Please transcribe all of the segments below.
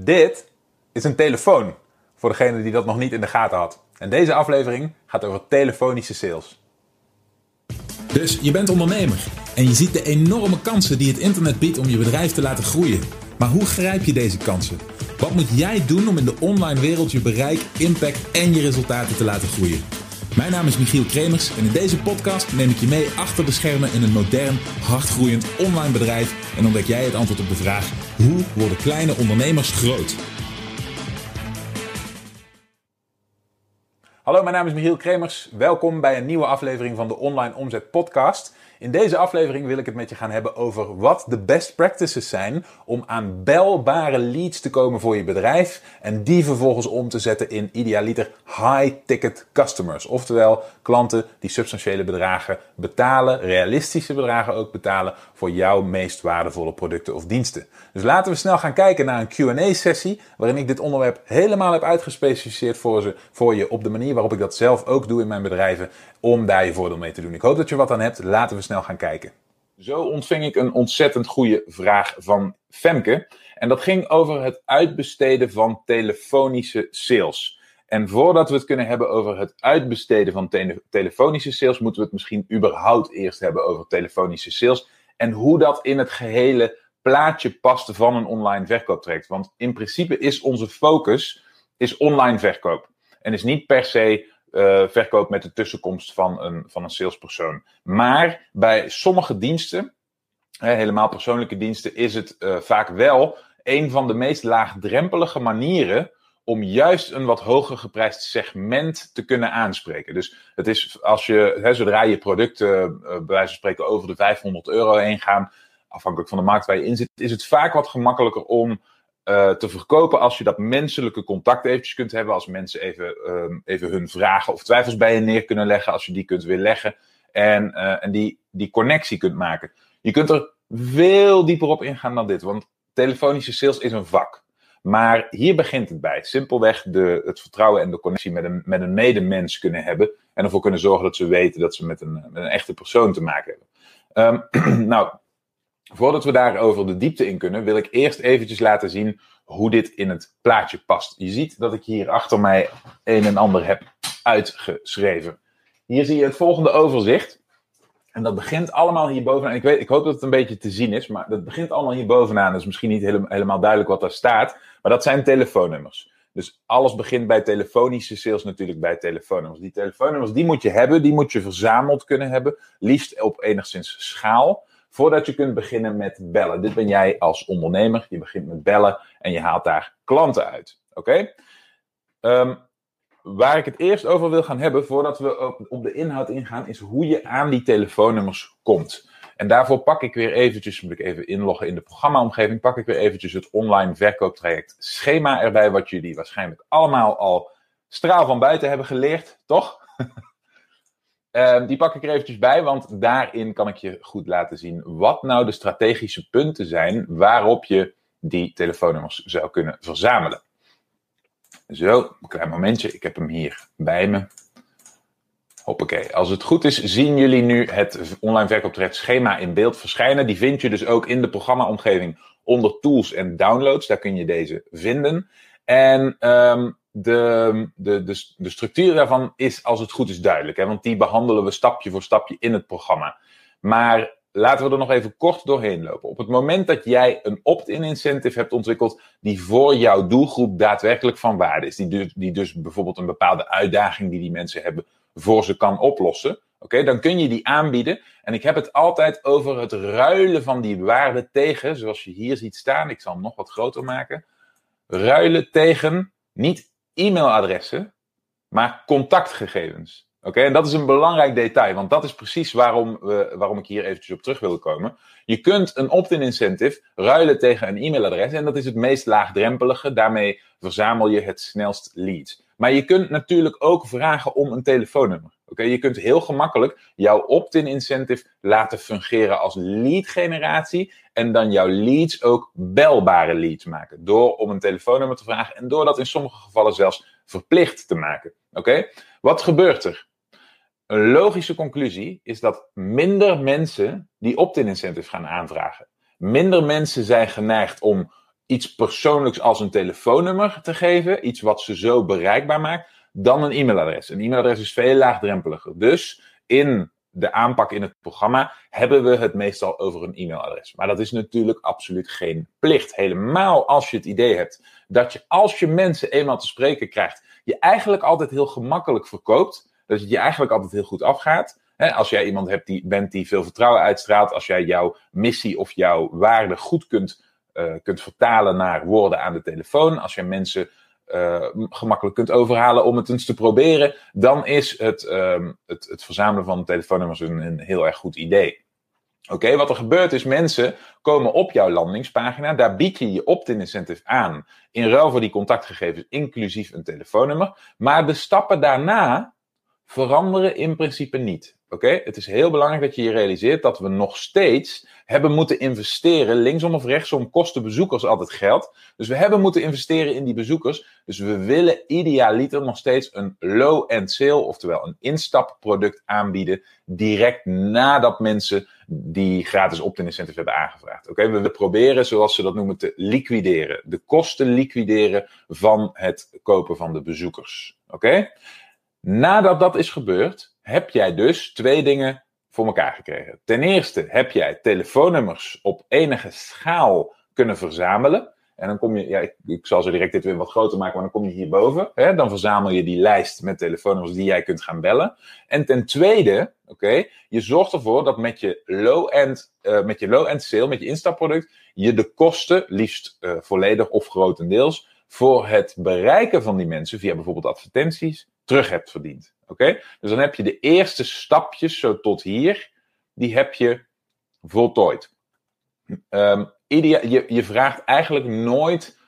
Dit is een telefoon, voor degene die dat nog niet in de gaten had. En deze aflevering gaat over telefonische sales. Dus je bent ondernemer en je ziet de enorme kansen die het internet biedt om je bedrijf te laten groeien. Maar hoe grijp je deze kansen? Wat moet jij doen om in de online wereld je bereik, impact en je resultaten te laten groeien? Mijn naam is Michiel Kremers en in deze podcast neem ik je mee achter de schermen in een modern, hardgroeiend online bedrijf en ontdek jij het antwoord op de vraag: hoe worden kleine ondernemers groot? Hallo, mijn naam is Michiel Kremers. Welkom bij een nieuwe aflevering van de Online Omzet Podcast. In deze aflevering wil ik het met je gaan hebben over wat de best practices zijn om aan belbare leads te komen voor je bedrijf en die vervolgens om te zetten in idealiter high-ticket customers. Oftewel klanten die substantiële bedragen betalen, realistische bedragen ook betalen voor jouw meest waardevolle producten of diensten. Dus laten we snel gaan kijken naar een Q&A-sessie waarin ik dit onderwerp helemaal heb uitgespecificeerd voor, ze, voor je op de manier waarop ik dat zelf ook doe in mijn bedrijven om daar je voordeel mee te doen. Ik hoop dat je wat aan hebt. Laten we snel gaan kijken. Zo ontving ik een ontzettend goede vraag van Femke. En dat ging over het uitbesteden van telefonische sales. En voordat we het kunnen hebben over het uitbesteden van telefonische sales, moeten we het misschien überhaupt eerst hebben over telefonische sales. En hoe dat in het gehele plaatje past van een online verkooptraject. Want in principe is onze focus is online verkoop. En is niet per se uh, verkoop met de tussenkomst van een, van een salespersoon. Maar bij sommige diensten, hè, helemaal persoonlijke diensten, is het uh, vaak wel een van de meest laagdrempelige manieren om juist een wat hoger geprijsd segment te kunnen aanspreken. Dus het is als je, hè, zodra je producten uh, bij wijze van spreken over de 500 euro heen gaan, afhankelijk van de markt waar je in zit, is het vaak wat gemakkelijker om uh, te verkopen als je dat menselijke contact eventjes kunt hebben. Als mensen even, uh, even hun vragen of twijfels bij je neer kunnen leggen. Als je die kunt weerleggen. En, uh, en die, die connectie kunt maken. Je kunt er veel dieper op ingaan dan dit. Want telefonische sales is een vak. Maar hier begint het bij. Simpelweg de, het vertrouwen en de connectie met een, met een medemens kunnen hebben. En ervoor kunnen zorgen dat ze weten dat ze met een, met een echte persoon te maken hebben. Um, nou, Voordat we daarover de diepte in kunnen, wil ik eerst eventjes laten zien hoe dit in het plaatje past. Je ziet dat ik hier achter mij een en ander heb uitgeschreven. Hier zie je het volgende overzicht. En dat begint allemaal hier bovenaan. Ik, weet, ik hoop dat het een beetje te zien is, maar dat begint allemaal hier bovenaan. Is misschien niet helemaal duidelijk wat daar staat. Maar dat zijn telefoonnummers. Dus alles begint bij telefonische sales natuurlijk bij telefoonnummers. Die telefoonnummers die moet je hebben, die moet je verzameld kunnen hebben. Liefst op enigszins schaal voordat je kunt beginnen met bellen. Dit ben jij als ondernemer. Je begint met bellen en je haalt daar klanten uit. Oké? Um, waar ik het eerst over wil gaan hebben, voordat we op de inhoud ingaan, is hoe je aan die telefoonnummers komt. En daarvoor pak ik weer eventjes, moet ik even inloggen in de programmaomgeving, pak ik weer eventjes het online verkooptraject schema erbij, wat jullie waarschijnlijk allemaal al straal van buiten hebben geleerd, toch? Uh, die pak ik er eventjes bij, want daarin kan ik je goed laten zien wat nou de strategische punten zijn waarop je die telefoonnummers zou kunnen verzamelen. Zo, een klein momentje, ik heb hem hier bij me. Hoppakee. Als het goed is, zien jullie nu het online verkooptraject in beeld verschijnen. Die vind je dus ook in de programmaomgeving onder tools en downloads. Daar kun je deze vinden. En um, de, de, de, de structuur daarvan is, als het goed is, duidelijk. Hè? Want die behandelen we stapje voor stapje in het programma. Maar laten we er nog even kort doorheen lopen. Op het moment dat jij een opt-in incentive hebt ontwikkeld die voor jouw doelgroep daadwerkelijk van waarde is, die dus, die dus bijvoorbeeld een bepaalde uitdaging die die mensen hebben voor ze kan oplossen, oké, dan kun je die aanbieden. En ik heb het altijd over het ruilen van die waarde tegen, zoals je hier ziet staan, ik zal hem nog wat groter maken, ruilen tegen niet e-mailadressen, maar contactgegevens. Oké, en dat is een belangrijk detail, want dat is precies waarom, we, waarom ik hier eventjes op terug wil komen. Je kunt een opt-in incentive ruilen tegen een e-mailadres en dat is het meest laagdrempelige. Daarmee verzamel je het snelst leads. Maar je kunt natuurlijk ook vragen om een telefoonnummer. Oké, je kunt heel gemakkelijk jouw opt-in incentive laten fungeren als lead generatie en dan jouw leads ook belbare leads maken door om een telefoonnummer te vragen en door dat in sommige gevallen zelfs verplicht te maken. Oké, wat gebeurt er? Een logische conclusie is dat minder mensen die opt-in incentive gaan aanvragen. Minder mensen zijn geneigd om iets persoonlijks als een telefoonnummer te geven, iets wat ze zo bereikbaar maakt, dan een e-mailadres. Een e-mailadres is veel laagdrempeliger. Dus in de aanpak in het programma hebben we het meestal over een e-mailadres. Maar dat is natuurlijk absoluut geen plicht. Helemaal als je het idee hebt dat je als je mensen eenmaal te spreken krijgt, je eigenlijk altijd heel gemakkelijk verkoopt. Dat je eigenlijk altijd heel goed afgaat. als jij iemand hebt die, bent die veel vertrouwen uitstraalt, als jij jouw missie of jouw waarde goed kunt, uh, kunt vertalen naar woorden aan de telefoon, als jij mensen uh, gemakkelijk kunt overhalen om het eens te proberen, dan is het, um, het, het verzamelen van telefoonnummers een, een heel erg goed idee. Oké, wat er gebeurt is, mensen komen op jouw landingspagina, daar bied je je opt-in incentive aan, in ruil voor die contactgegevens, inclusief een telefoonnummer, maar de stappen daarna veranderen in principe niet. Oké, het is heel belangrijk dat je je realiseert dat we nog steeds hebben moeten investeren. Linksom of rechtsom kosten bezoekers altijd geld. Dus we hebben moeten investeren in die bezoekers. Dus we willen idealiter nog steeds een low-end sale, oftewel een instapproduct aanbieden. Direct nadat mensen die gratis opt-in incentive hebben aangevraagd. Oké, we willen proberen, zoals ze dat noemen, te liquideren. De kosten liquideren van het kopen van de bezoekers. Oké? Nadat dat is gebeurd, heb jij dus twee dingen voor elkaar gekregen. Ten eerste heb jij telefoonnummers op enige schaal kunnen verzamelen. En dan kom je, ja, ik, ik zal zo direct dit weer wat groter maken, maar dan kom je hierboven. Hè, dan verzamel je die lijst met telefoonnummers die jij kunt gaan bellen. En ten tweede, oké, je zorgt ervoor dat met je low-end, uh, met je low-end sale, met je instapproduct, je de kosten, liefst uh, volledig of grotendeels, voor het bereiken van die mensen via bijvoorbeeld advertenties, terug hebt verdiend. Oké? Dus dan heb je de eerste stapjes zo tot hier, die heb je voltooid. Um, je, je vraagt eigenlijk nooit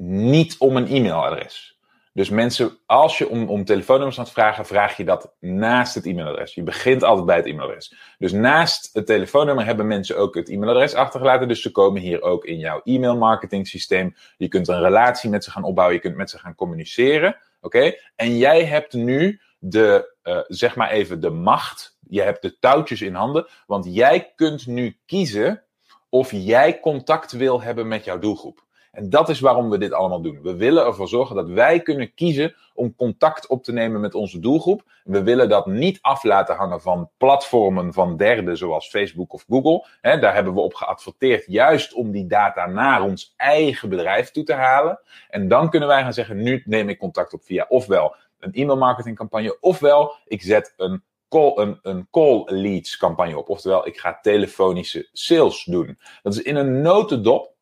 niet om een e-mailadres. Dus mensen, als je om, om telefoonnummers het vragen, vraag je dat naast het e-mailadres. Je begint altijd bij het e-mailadres. Dus naast het telefoonnummer hebben mensen ook het e-mailadres achtergelaten. Dus ze komen hier ook in jouw e-mail marketing systeem. Je kunt een relatie met ze gaan opbouwen. Je kunt met ze gaan communiceren. Oké? En jij hebt nu de, uh, zeg maar even, de macht. Je hebt de touwtjes in handen. Want jij kunt nu kiezen of jij contact wil hebben met jouw doelgroep. En dat is waarom we dit allemaal doen. We willen ervoor zorgen dat wij kunnen kiezen om contact op te nemen met onze doelgroep. We willen dat niet af laten hangen van platformen van derden zoals Facebook of Google. daar hebben we op geadverteerd, juist om die data naar ons eigen bedrijf toe te halen. En dan kunnen wij gaan zeggen, nu neem ik contact op via ofwel een e-mail marketing campagne, ofwel ik zet een call, een, een call leads campagne op. Oftewel, ik ga telefonische sales doen. Dat is in een notendop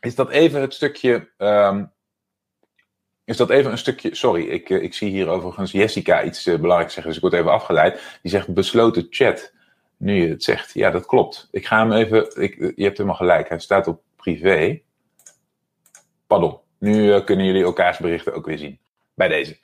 is dat even het stukje. Um, is dat even een stukje. Sorry, ik, eh, ik zie hier overigens Jessica iets uh, belangrijks zeggen, dus ik word even afgeleid. Die zegt besloten chat. Nu je het zegt. Ja, dat klopt. Ik ga hem even. Ik, je hebt helemaal gelijk. Hij staat op privé. Pardon. Nu kunnen jullie elkaars berichten ook weer zien. Bij deze.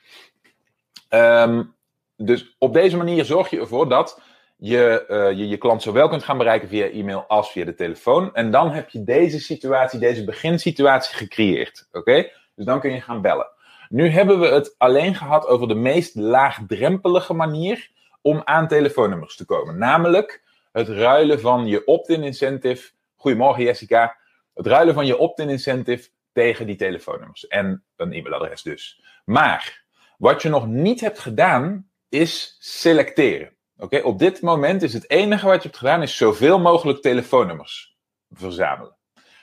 Um, dus op deze manier zorg je ervoor dat je, uh, je je klant zowel kunt gaan bereiken via e-mail als via de telefoon. En dan heb je deze situatie, deze beginsituatie gecreëerd. Oké? Dus dan kun je gaan bellen. Nu hebben we het alleen gehad over de meest laagdrempelige manier om aan telefoonnummers te komen. Namelijk het ruilen van je opt-in incentive. Goedemorgen Jessica. Het ruilen van je opt-in incentive tegen die telefoonnummers. En een e-mailadres dus. Maar wat je nog niet hebt gedaan, is selecteren. Oké, op dit moment is het enige wat je hebt gedaan, is zoveel mogelijk telefoonnummers verzamelen.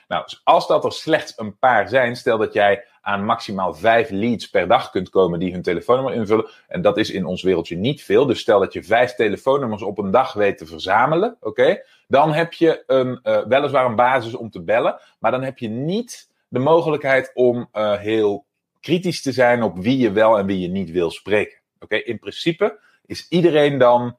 Nou, dus als dat er slechts een paar zijn, stel dat jij aan maximaal vijf leads per dag kunt komen die hun telefoonnummer invullen. En dat is in ons wereldje niet veel. Dus stel dat je vijf telefoonnummers op een dag weet te verzamelen. Oké, dan heb je een, uh, weliswaar een basis om te bellen. Maar dan heb je niet de mogelijkheid om uh, heel kritisch te zijn op wie je wel en wie je niet wil spreken. Oké, in principe is iedereen dan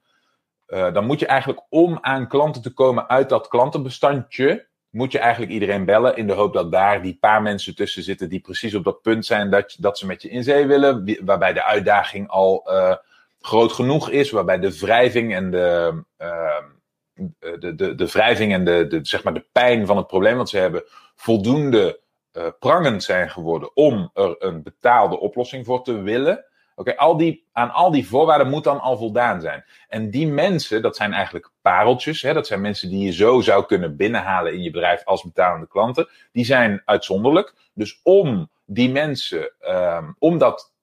uh, dan moet je eigenlijk om aan klanten te komen uit dat klantenbestandje, moet je eigenlijk iedereen bellen in de hoop dat daar die paar mensen tussen zitten die precies op dat punt zijn dat, dat ze met je in zee willen, waarbij de uitdaging al uh, groot genoeg is, waarbij de wrijving en de, uh, de, de, de wrijving en de, de, zeg maar de pijn van het probleem wat ze hebben voldoende prangend zijn geworden om er een betaalde oplossing voor te willen. Oké, al die, aan al die voorwaarden moet dan al voldaan zijn. En die mensen, dat zijn eigenlijk pareltjes. Hè, dat zijn mensen die je zo zou kunnen binnenhalen in je bedrijf als betalende klanten. Die zijn uitzonderlijk. Dus om die mensen, um, om, dat,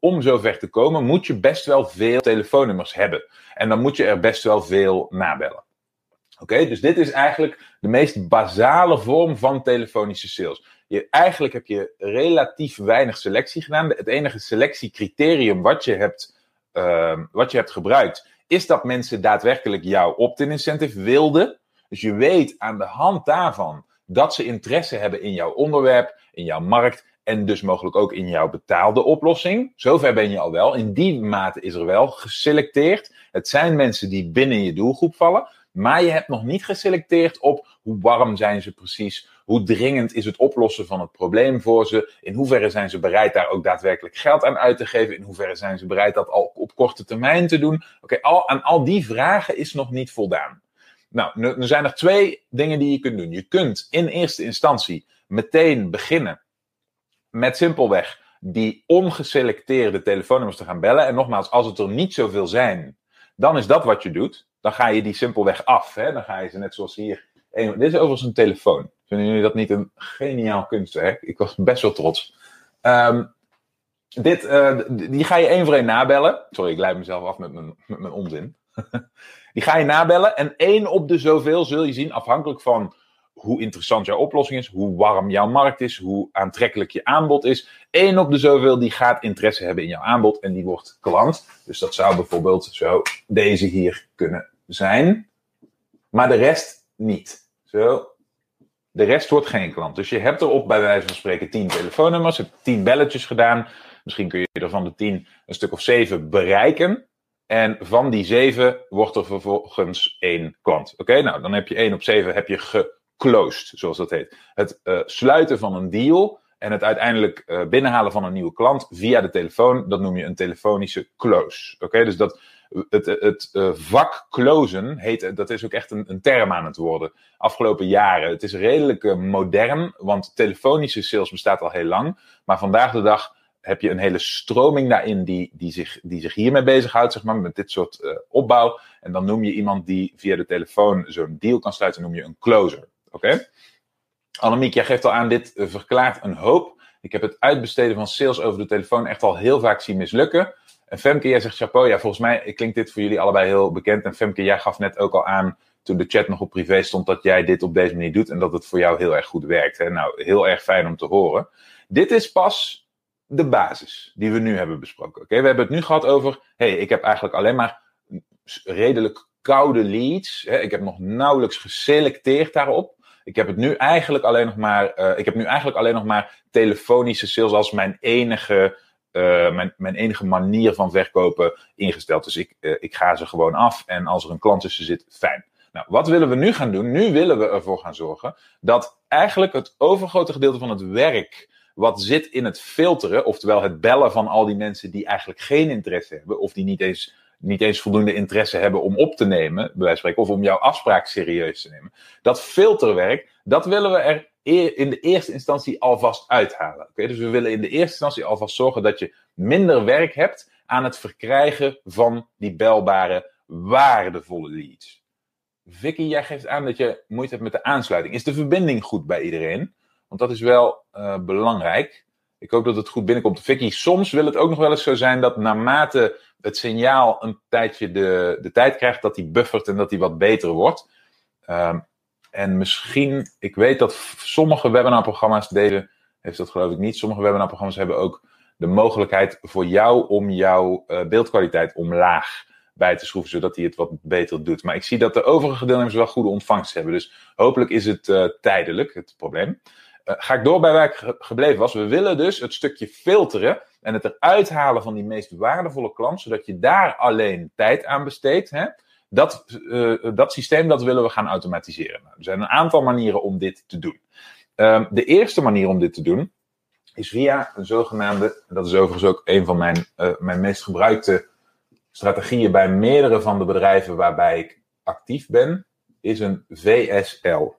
om zover te komen, moet je best wel veel telefoonnummers hebben. En dan moet je er best wel veel nabellen. Oké, dus dit is eigenlijk de meest basale vorm van telefonische sales. Je, eigenlijk heb je relatief weinig selectie gedaan. Het enige selectiecriterium wat je hebt, uh, wat je hebt gebruikt, is dat mensen daadwerkelijk jouw opt-in incentive wilden. Dus je weet aan de hand daarvan dat ze interesse hebben in jouw onderwerp, in jouw markt en dus mogelijk ook in jouw betaalde oplossing. Zover ben je al wel. In die mate is er wel geselecteerd. Het zijn mensen die binnen je doelgroep vallen. Maar je hebt nog niet geselecteerd op hoe warm zijn ze precies, hoe dringend is het oplossen van het probleem voor ze, in hoeverre zijn ze bereid daar ook daadwerkelijk geld aan uit te geven, in hoeverre zijn ze bereid dat al op korte termijn te doen. Oké, al, aan al die vragen is nog niet voldaan. Nou, nu zijn er twee dingen die je kunt doen. Je kunt in eerste instantie meteen beginnen met simpelweg die ongeselecteerde telefoonnummers te gaan bellen. En nogmaals, als het er niet zoveel zijn, dan is dat wat je doet dan ga je die simpelweg af. Hè? Dan ga je ze net zoals hier. dit is overigens een telefoon. Vinden jullie dat niet een geniaal kunstwerk? Ik was best wel trots. Um, dit, uh, die ga je één voor één nabellen. Sorry, ik leid mezelf af met mijn, met mijn onzin. die ga je nabellen en één op de zoveel zul je zien, afhankelijk van hoe interessant jouw oplossing is, hoe warm jouw markt is, hoe aantrekkelijk je aanbod is. Eén op de zoveel die gaat interesse hebben in jouw aanbod en die wordt klant. Dus dat zou bijvoorbeeld zo deze hier kunnen zijn, maar de rest niet. Zo. De rest wordt geen klant. Dus je hebt erop bij wijze van spreken 10 telefoonnummers, hebt 10 belletjes gedaan. Misschien kun je er van de 10 een stuk of 7 bereiken. En van die 7 wordt er vervolgens één klant. Oké, nou dan heb je 1 op 7 heb je geclosed, zoals dat heet. Het uh, sluiten van een deal en het uiteindelijk uh, binnenhalen van een nieuwe klant via de telefoon, dat noem je een telefonische close. Oké, dus dat, het, het uh, vak closen heet, dat is ook echt een, een, term aan het worden. Afgelopen jaren. Het is redelijk modern, want telefonische sales bestaat al heel lang. Maar vandaag de dag heb je een hele stroming daarin die, die, zich, die zich hiermee bezighoudt, zeg maar, met dit soort opbouw. En dan noem je iemand die via de telefoon zo'n deal kan sluiten, noem je een closer. Oké? Okay? Annemiek, jij geeft al aan, dit verklaart een hoop. Ik heb het uitbesteden van sales over de telefoon echt al heel vaak zien mislukken. En Femke, jij zegt chapeau. Ja, volgens mij klinkt dit voor jullie allebei heel bekend. En Femke, jij gaf net ook al aan toen de chat nog op privé stond dat jij dit op deze manier doet en dat het voor jou heel erg goed werkt. Hè? Nou, heel erg fijn om te horen. Dit is pas de basis die we nu hebben besproken. Oké, we hebben het nu gehad over, hey, ik heb eigenlijk alleen maar redelijk koude leads. Hè? Ik heb nog nauwelijks geselecteerd daarop. Ik heb het nu eigenlijk alleen nog maar, uh, ik heb nu eigenlijk alleen nog maar telefonische sales als mijn enige uh, mijn, mijn enige manier van verkopen ingesteld. Dus ik, uh, ik ga ze gewoon af en als er een klant tussen zit, fijn. Nou, wat willen we nu gaan doen? Nu willen we ervoor gaan zorgen dat eigenlijk het overgrote gedeelte van het werk wat zit in het filteren, oftewel het bellen van al die mensen die eigenlijk geen interesse hebben of die niet eens, niet eens voldoende interesse hebben om op te nemen, bij wijze van spreken, of om jouw afspraak serieus te nemen. Dat filterwerk, dat willen we er in de eerste instantie alvast uithalen. Okay? Dus we willen in de eerste instantie alvast zorgen dat je minder werk hebt aan het verkrijgen van die belbare, waardevolle leads. Vicky, jij geeft aan dat je moeite hebt met de aansluiting. Is de verbinding goed bij iedereen? Want dat is wel uh, belangrijk. Ik hoop dat het goed binnenkomt. Vicky, soms wil het ook nog wel eens zo zijn dat naarmate het signaal een tijdje de, de tijd krijgt, dat die buffert en dat die wat beter wordt. Um, en misschien, ik weet dat sommige webinarprogramma's, deze heeft dat geloof ik niet, sommige webinarprogramma's hebben ook de mogelijkheid voor jou om jouw uh, beeldkwaliteit omlaag bij te schroeven, zodat hij het wat beter doet. Maar ik zie dat de overige deelnemers wel goede ontvangst hebben. Dus hopelijk is het uh, tijdelijk, het probleem. Uh, ga ik door bij waar ik gebleven was. We willen dus het stukje filteren en het eruit halen van die meest waardevolle klant, zodat je daar alleen tijd aan besteedt. Hè? Dat, uh, dat systeem dat willen we gaan automatiseren. Nou, er zijn een aantal manieren om dit te doen. Um, de eerste manier om dit te doen is via een zogenaamde, dat is overigens ook een van mijn, uh, mijn meest gebruikte strategieën bij meerdere van de bedrijven waarbij ik actief ben, is een VSL.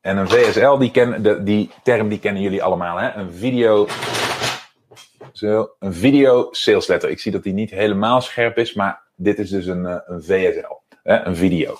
En een VSL, die, ken, de, die term die kennen jullie allemaal, hè? een video Zo, een video sales letter. Ik zie dat die niet helemaal scherp is, maar dit is dus een, een VSL, hè, een video.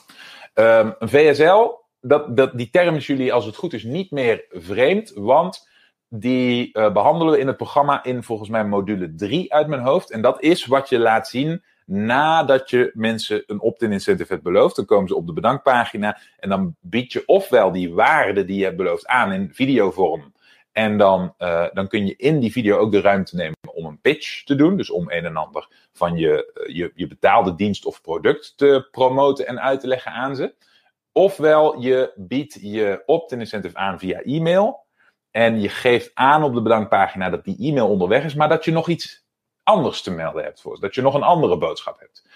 Ehm, een VSL, dat, dat, die term is jullie als het goed is niet meer vreemd, want die uh, behandelen we in het programma in volgens mij module 3 uit mijn hoofd. En dat is wat je laat zien nadat je mensen een opt-in incentive hebt beloofd. Dan komen ze op de bedankpagina en dan bied je ofwel die waarde die je hebt beloofd aan in videovorm. En dan, uh, dan kun je in die video ook de ruimte nemen om een pitch te doen. Dus om een en ander van je, je, je betaalde dienst of product te promoten en uit te leggen aan ze. Ofwel je biedt je opt-in incentive aan via e-mail. En je geeft aan op de bedankpagina dat die e-mail onderweg is, maar dat je nog iets anders te melden hebt voor Dat je nog een andere boodschap hebt.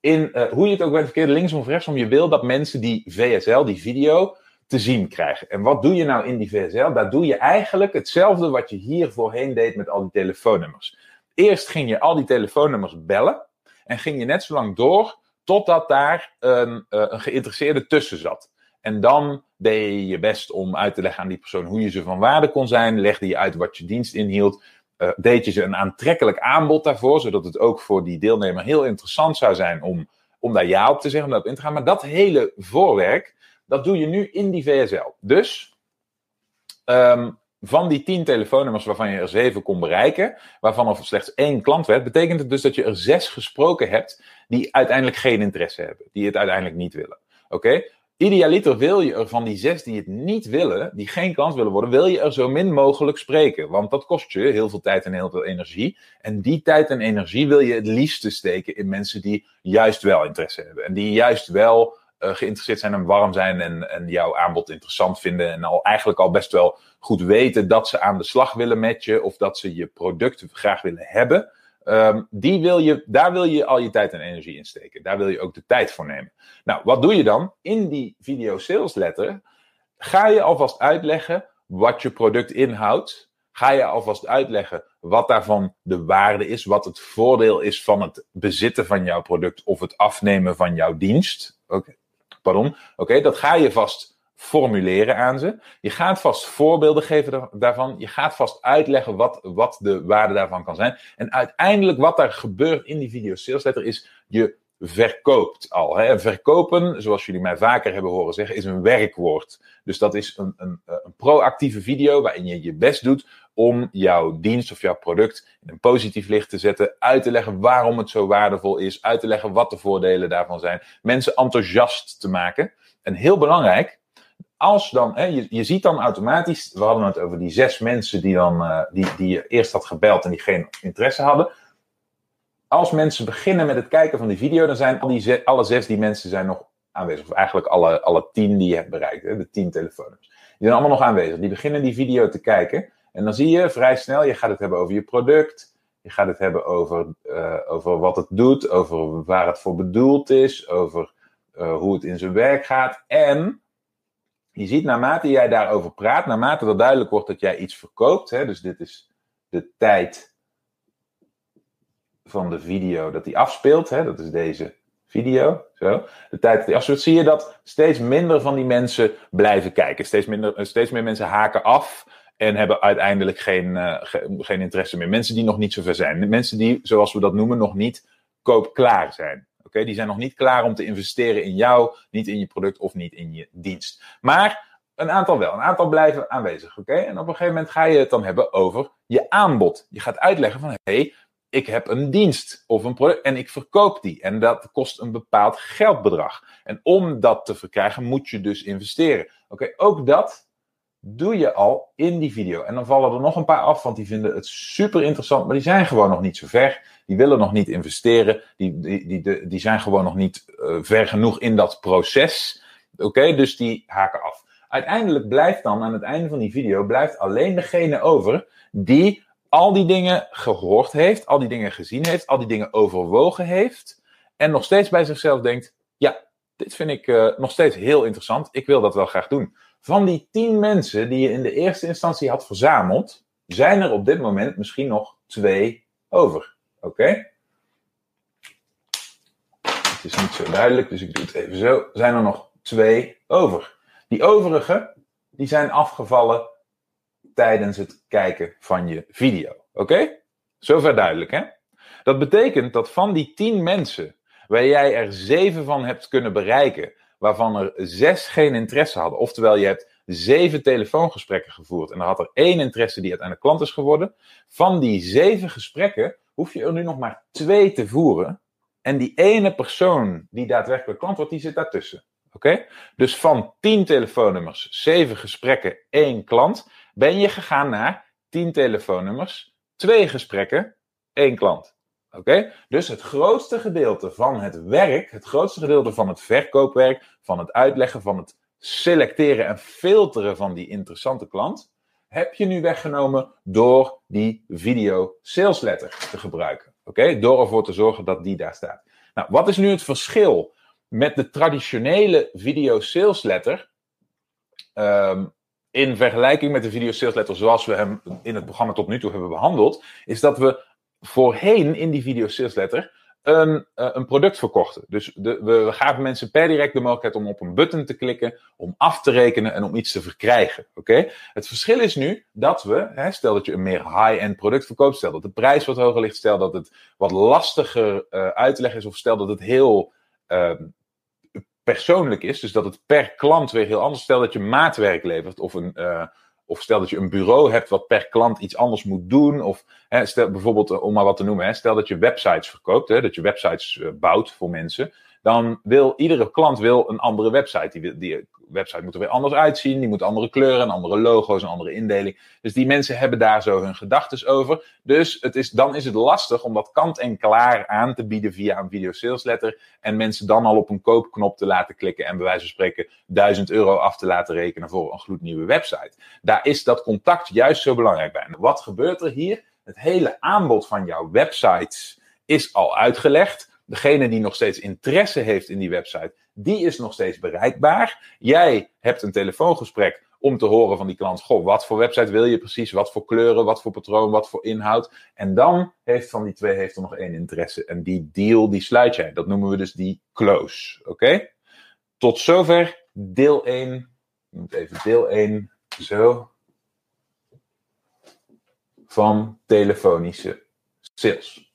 In, uh, hoe je het ook bent verkeerd, linksom of rechtsom, je wil dat mensen die VSL, die video, te zien krijgen. En wat doe je nou in die VSL? Daar doe je eigenlijk hetzelfde wat je hier voorheen deed met al die telefoonnummers. Eerst ging je al die telefoonnummers bellen en ging je net zo lang door totdat daar een, uh, een geïnteresseerde tussen zat. En dan deed je je best om uit te leggen aan die persoon hoe je ze van waarde kon zijn. Legde je uit wat je dienst inhield. Uh, deed je ze een aantrekkelijk aanbod daarvoor, zodat het ook voor die deelnemer heel interessant zou zijn om, om daar ja op te zeggen, om daarop in te gaan. Maar dat hele voorwerk, dat doe je nu in die VSL. Dus um, van die tien telefoonnummers waarvan je er zeven kon bereiken, waarvan er slechts één klant werd, betekent het dus dat je er zes gesproken hebt die uiteindelijk geen interesse hebben, die het uiteindelijk niet willen. Oké? Idealiter wil je er van die zes die het niet willen, die geen kans willen worden, wil je er zo min mogelijk spreken. Want dat kost je heel veel tijd en heel veel energie. En die tijd en energie wil je het liefste steken in mensen die juist wel interesse hebben. En die juist wel geïnteresseerd zijn en warm zijn en, en jouw aanbod interessant vinden. En al eigenlijk al best wel goed weten dat ze aan de slag willen met je of dat ze je product graag willen hebben. Um, die wil je, daar wil je al je tijd en energie in steken. Daar wil je ook de tijd voor nemen. Nou, wat doe je dan? In die video sales letter ga je alvast uitleggen wat je product inhoudt. Ga je alvast uitleggen wat daarvan de waarde is, wat het voordeel is van het bezitten van jouw product of het afnemen van jouw dienst. Oké. Pardon. Oké, dat ga je vast formuleren aan ze. Je gaat vast voorbeelden geven daarvan. Je gaat vast uitleggen wat, wat de waarde daarvan kan zijn. En uiteindelijk wat er gebeurt in die video sales letter is, je verkoopt al. Hè. Verkopen, zoals jullie mij vaker hebben horen zeggen, is een werkwoord. Dus dat is een, een, een proactieve video waarin je je best doet om jouw dienst of jouw product in een positief licht te zetten, uit te leggen waarom het zo waardevol is, uit te leggen wat de voordelen daarvan zijn, mensen enthousiast te maken. En heel belangrijk, als dan, hè, je, je ziet dan automatisch, we hadden het over die zes mensen die, dan, uh, die, die je eerst had gebeld en die geen interesse hadden. Als mensen beginnen met het kijken van die video, dan zijn al die alle zes die mensen zijn nog aanwezig. Of eigenlijk alle, alle tien die je hebt bereikt, hè, de tien telefoons. Die zijn allemaal nog aanwezig. Die beginnen die video te kijken. En dan zie je vrij snel, je gaat het hebben over je product. Je gaat het hebben over, uh, over wat het doet, over waar het voor bedoeld is, over uh, hoe het in zijn werk gaat. En je ziet naarmate jij daarover praat, naarmate er duidelijk wordt dat jij iets verkoopt, hè, dus dit is de tijd van de video dat die afspeelt, hè, dat is deze video, zo. De tijd dat die afspeelt, zie je dat steeds minder van die mensen blijven kijken. Steeds, minder, steeds meer mensen haken af en hebben uiteindelijk geen, ge, geen interesse meer. Mensen die nog niet zover zijn. Mensen die, zoals we dat noemen, nog niet koopklaar zijn. Okay? Die zijn nog niet klaar om te investeren in jou, niet in je product of niet in je dienst. Maar een aantal wel. Een aantal blijven aanwezig. Oké? En op een gegeven moment ga je het dan hebben over je aanbod. Je gaat uitleggen van hé, hey, ik heb een dienst of een product en ik verkoop die. En dat kost een bepaald geldbedrag. En om dat te verkrijgen moet je dus investeren. Oké, ook dat doe je al in die video. En dan vallen er nog een paar af, want die vinden het super interessant, maar die zijn gewoon nog niet zo ver. Die willen nog niet investeren. Die, die, die, die zijn gewoon nog niet uh, ver genoeg in dat proces. Oké, dus die haken af. Uiteindelijk blijft dan aan het einde van die video blijft alleen degene over die al die dingen gehoord heeft, al die dingen gezien heeft, al die dingen overwogen heeft en nog steeds bij zichzelf denkt: ja, dit vind ik uh, nog steeds heel interessant. Ik wil dat wel graag doen. Van die tien mensen die je in de eerste instantie had verzameld, zijn er op dit moment misschien nog twee over. Oké? Het is niet zo duidelijk, dus ik doe het even zo. Zijn er nog twee over? Die overige, die zijn afgevallen tijdens het kijken van je video. Oké? Zover duidelijk, hè? Dat betekent dat van die 10 mensen, waar jij er 7 van hebt kunnen bereiken, waarvan er 6 geen interesse hadden, oftewel je hebt 7 telefoongesprekken gevoerd en er had er één interesse die uiteindelijk klant is geworden, van die 7 gesprekken hoef je er nu nog maar 2 te voeren. En die ene persoon die daadwerkelijk klant wordt, die zit daartussen. Oké? Dus van 10 telefoonnummers, 7 gesprekken, 1 klant, ben je gegaan naar 10 telefoonnummers, 2 gesprekken, 1 klant. Dus het grootste gedeelte van het werk, het grootste gedeelte van het verkoopwerk, van het uitleggen, van het selecteren en filteren van die interessante klant, heb je nu weggenomen door die video sales letter te gebruiken. Oké? Door ervoor te zorgen dat die daar staat. Nou, wat is nu het verschil met de traditionele video sales letter? Ehm, in vergelijking met de video sales letter zoals we hem in het programma tot nu toe hebben behandeld, is dat we voorheen in die video sales letter een, uh, een product verkochten. Dus de, we, gaven mensen per direct de mogelijkheid om op een button te klikken, om af te rekenen en om iets te verkrijgen. Oké? Het verschil is nu dat we, hè, stel dat je een meer high-end product verkoopt, stel dat de prijs wat hoger ligt, stel dat het wat lastiger uh, uit te leggen is, of stel dat het heel uh, persoonlijk is, dus dat het per klant weer heel anders. Stel dat je maatwerk levert of een uh, of stel dat je een bureau hebt wat per klant iets anders moet doen. Of hè, stel bijvoorbeeld, om maar wat te noemen, hè, stel dat je websites verkoopt, hè, dat je websites uh, bouwt voor mensen. Dan wil iedere klant wil een andere website. Die, die website moet er weer anders uitzien. Die moet andere kleuren, andere logo's, een andere indeling. Dus die mensen hebben daar zo hun gedachten over. Dus het is, dan is het lastig om dat kant en klaar aan te bieden via een video sales letter. En mensen dan al op een koopknop te laten klikken. En bij wijze van spreken 1000 euro af te laten rekenen voor een gloednieuwe website. Daar is dat contact juist zo belangrijk bij. En wat gebeurt er hier? Het hele aanbod van jouw websites is al uitgelegd. Degene die nog steeds interesse heeft in die website, die is nog steeds bereikbaar. Jij hebt een telefoongesprek om te horen van die klant: Goh, wat voor website wil je precies? Wat voor kleuren, wat voor patroon, wat voor inhoud? En dan heeft van die twee heeft er nog één interesse. En die deal, die sluit jij. Dat noemen we dus die close. Oké? Tot zover deel 1. Ik moet even deel 1. Zo. Van telefonische sales.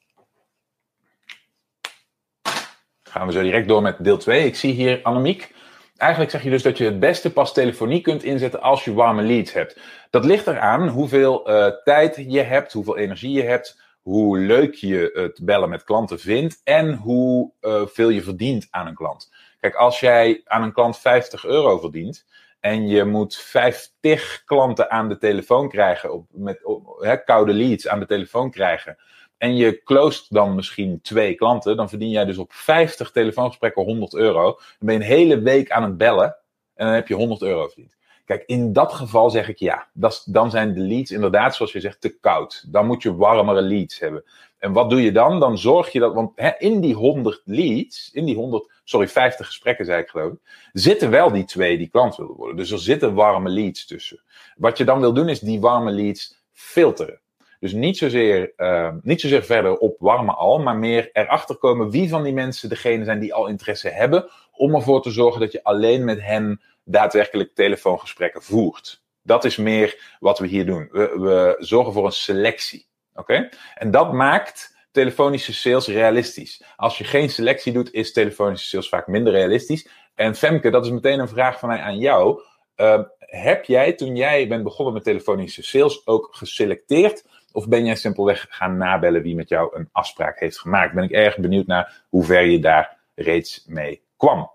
Gaan we zo direct door met deel 2. Ik zie hier Annemiek. Eigenlijk zeg je dus dat je het beste pas telefonie kunt inzetten als je warme leads hebt. Dat ligt eraan hoeveel uh, tijd je hebt, hoeveel energie je hebt, hoe leuk je het bellen met klanten vindt en hoe uh, veel je verdient aan een klant. Kijk, als jij aan een klant 50 euro verdient en je moet 50 klanten aan de telefoon krijgen, op, met koude leads aan de telefoon krijgen en je closed dan misschien twee klanten, dan verdien jij dus op 50 telefoongesprekken 100 euro. Dan ben je een hele week aan het bellen en dan heb je 100 euro verdiend. Kijk, in dat geval zeg ik ja. Dan zijn de leads inderdaad, zoals je zegt, te koud. Dan moet je warmere leads hebben. En wat doe je dan? Dan zorg je dat, want hè, in die 100 leads, in die 100, sorry, 50 gesprekken zei ik geloof ik, zitten wel die twee die klant willen worden. Dus er zitten warme leads tussen. Wat je dan wil doen is die warme leads filteren. Dus niet zozeer, uh, niet zozeer verder op warme al, maar meer erachter komen wie van die mensen degene zijn die al interesse hebben. Om ervoor te zorgen dat je alleen met hen daadwerkelijk telefoongesprekken voert. Dat is meer wat we hier doen. We, we zorgen voor een selectie. Oké? En dat maakt telefonische sales realistisch. Als je geen selectie doet, is telefonische sales vaak minder realistisch. En Femke, dat is meteen een vraag van mij aan jou. Uh, heb jij, toen jij bent begonnen met telefonische sales, ook geselecteerd of ben jij simpelweg gaan nabellen wie met jou een afspraak heeft gemaakt? Ben ik erg benieuwd naar hoe ver je daar reeds mee kwam.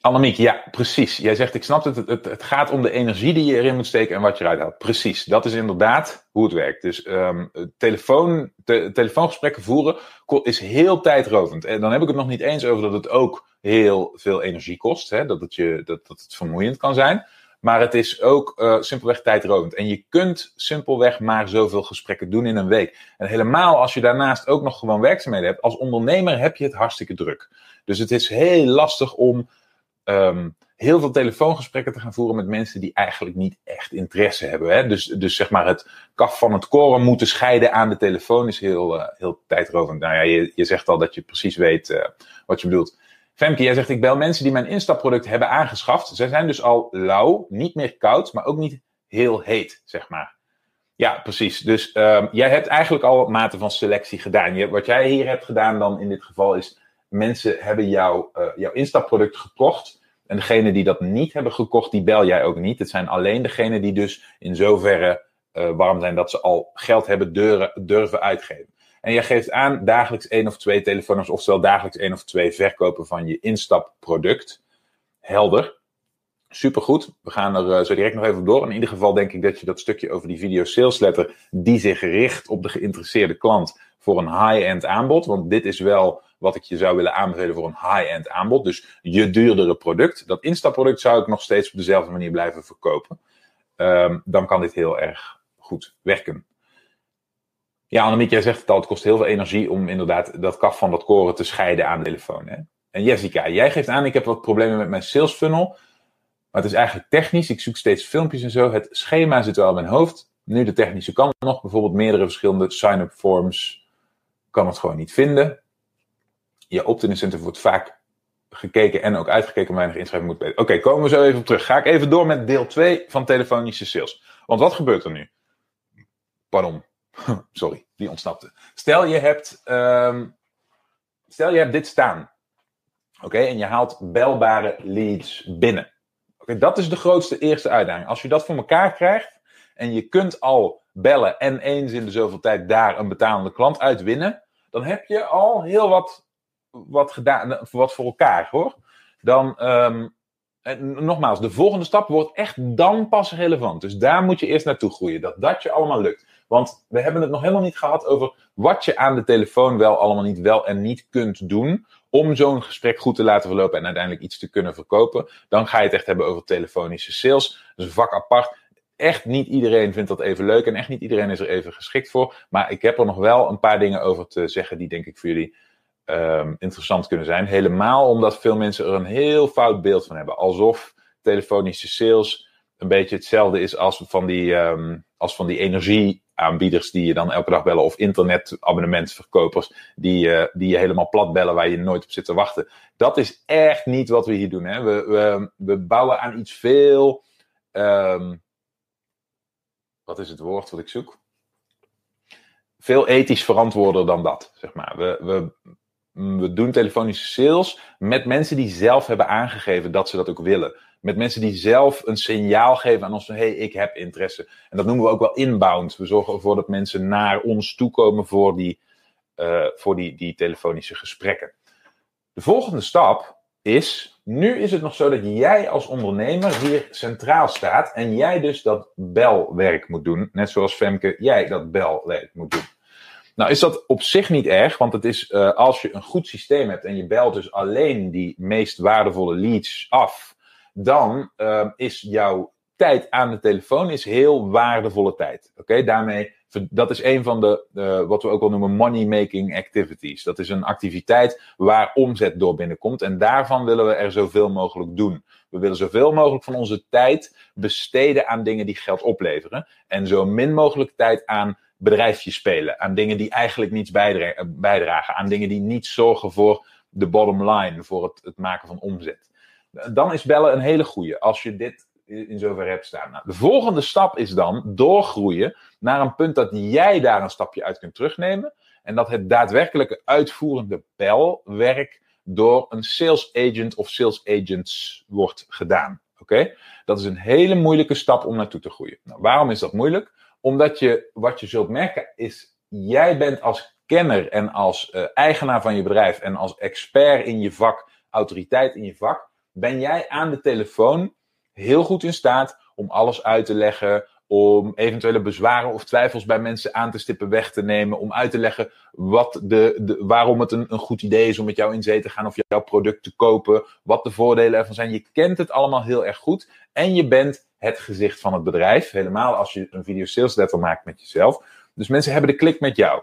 Annemiek, ja, precies. Jij zegt, ik snap het, het, het, gaat om de energie die je erin moet steken en wat je eruit haalt. Precies, dat is inderdaad hoe het werkt. Dus um, telefoon, te, telefoongesprekken voeren is heel tijdrovend. En dan heb ik het nog niet eens over dat het ook heel veel energie kost. Hè? Dat, je, dat, dat het vermoeiend kan zijn. Maar het is ook uh, simpelweg tijdrovend. En je kunt simpelweg maar zoveel gesprekken doen in een week. En helemaal als je daarnaast ook nog gewoon werkzaamheden hebt. Als ondernemer heb je het hartstikke druk. Dus het is heel lastig om um, heel veel telefoongesprekken te gaan voeren met mensen die eigenlijk niet echt interesse hebben. Hè? Dus, dus zeg maar het kaf van het koren moeten scheiden aan de telefoon is heel, uh, heel tijdrovend. Nou ja, je, je zegt al dat je precies weet uh, wat je bedoelt. Femke, jij zegt, ik bel mensen die mijn instapproduct hebben aangeschaft. Zij zijn dus al lauw, niet meer koud, maar ook niet heel heet, zeg maar. Ja, precies. Dus um, jij hebt eigenlijk al mate van selectie gedaan. Wat jij hier hebt gedaan dan in dit geval is, mensen hebben jou, uh, jouw instapproduct gekocht. En degene die dat niet hebben gekocht, die bel jij ook niet. Het zijn alleen degenen die dus in zoverre uh, warm zijn dat ze al geld hebben durven uitgeven. En jij geeft aan dagelijks één of twee telefoons, oftewel dagelijks één of twee verkopen van je instapproduct. Helder. Supergoed. We gaan er uh, zo direct nog even op door. In ieder geval denk ik dat je dat stukje over die video sales letter, die zich richt op de geïnteresseerde klant voor een high-end aanbod. Want dit is wel wat ik je zou willen aanbevelen voor een high-end aanbod. Dus je duurdere product. Dat instapproduct zou ik nog steeds op dezelfde manier blijven verkopen. Um, dan kan dit heel erg goed werken. Ja, Annemiek, jij zegt het al, het kost heel veel energie om inderdaad dat kaf van dat koren te scheiden aan de telefoon. Hè? En Jessica, jij geeft aan, ik heb wat problemen met mijn sales funnel. Maar het is eigenlijk technisch. Ik zoek steeds filmpjes en zo. Het schema zit wel in mijn hoofd. Nu de technische kant nog. Bijvoorbeeld meerdere verschillende sign-up forms. Kan het gewoon niet vinden. Je opt-in incentive wordt vaak gekeken en ook uitgekeken. Weinig inschrijving moet Oké, komen we zo even op terug. Ga ik even door met deel 2 van telefonische sales. Want wat gebeurt er nu? Pardon. Sorry, die ontsnapte. Stel je hebt, um, stel je hebt dit staan. Oké, en je haalt belbare leads binnen. Oké, dat is de grootste eerste uitdaging. Als je dat voor elkaar krijgt en je kunt al bellen en eens in de zoveel tijd daar een betalende klant uitwinnen, dan heb je al heel wat, wat gedaan, wat voor elkaar hoor. Dan, um, en nogmaals, de volgende stap wordt echt dan pas relevant. Dus daar moet je eerst naartoe groeien. Dat dat je allemaal lukt. Want we hebben het nog helemaal niet gehad over wat je aan de telefoon wel allemaal niet wel en niet kunt doen. Om zo'n gesprek goed te laten verlopen en uiteindelijk iets te kunnen verkopen. Dan ga je het echt hebben over telefonische sales. Dat is een vak apart. Echt niet iedereen vindt dat even leuk en echt niet iedereen is er even geschikt voor. Maar ik heb er nog wel een paar dingen over te zeggen die denk ik voor jullie um, interessant kunnen zijn. Helemaal omdat veel mensen er een heel fout beeld van hebben. Alsof telefonische sales een beetje hetzelfde is als van die, um, als van die energieaanbieders die je dan elke dag bellen. Of internetabonnementverkopers die, uh, die je helemaal plat bellen waar je nooit op zit te wachten. Dat is echt niet wat we hier doen. Hè? We, we, we bouwen aan iets veel. Um, wat is het woord wat ik zoek? Veel ethisch verantwoorder dan dat, zeg maar. We, we, we doen telefonische sales met mensen die zelf hebben aangegeven dat ze dat ook willen. Met mensen die zelf een signaal geven aan ons van, hey, ik heb interesse. En dat noemen we ook wel inbound. We zorgen ervoor dat mensen naar ons toekomen voor die, uh, voor die, die telefonische gesprekken. De volgende stap is, nu is het nog zo dat jij als ondernemer hier centraal staat en jij dus dat belwerk moet doen. Net zoals Femke, jij dat belwerk moet doen. Nou is dat op zich niet erg, want het is uh, als je een goed systeem hebt en je belt dus alleen die meest waardevolle leads af, dan uh, is jouw tijd aan de telefoon is heel waardevolle tijd. Oké, daarmee, dat is een van de, uh, wat we ook wel noemen money-making activities. Dat is een activiteit waar omzet door binnenkomt en daarvan willen we er zoveel mogelijk doen. We willen zoveel mogelijk van onze tijd besteden aan dingen die geld opleveren en zo min mogelijk tijd aan bedrijfje spelen. Aan dingen die eigenlijk niets bijdragen. Aan dingen die niet zorgen voor de bottom line, voor het, het maken van omzet. Dan is bellen een hele goede als je dit in zover hebt staan. Nou, de volgende stap is dan doorgroeien naar een punt dat jij daar een stapje uit kunt terugnemen. En dat het daadwerkelijke uitvoerende belwerk door een sales agent of sales agents wordt gedaan. Oké? Dat is een hele moeilijke stap om naartoe te groeien. Nou, waarom is dat moeilijk? Omdat je, wat je zult merken is, jij bent als kenner en als uh, eigenaar van je bedrijf en als expert in je vak, autoriteit in je vak, ben jij aan de telefoon heel goed in staat om alles uit te leggen, om eventuele bezwaren of twijfels bij mensen aan te stippen weg te nemen, om uit te leggen wat de, de, waarom het een, een goed idee is om met jou in zee te gaan of jouw product te kopen, wat de voordelen ervan zijn. Je kent het allemaal heel erg goed en je bent het gezicht van het bedrijf. Helemaal als je een video sales letter maakt met jezelf. Dus mensen hebben de klik met jou.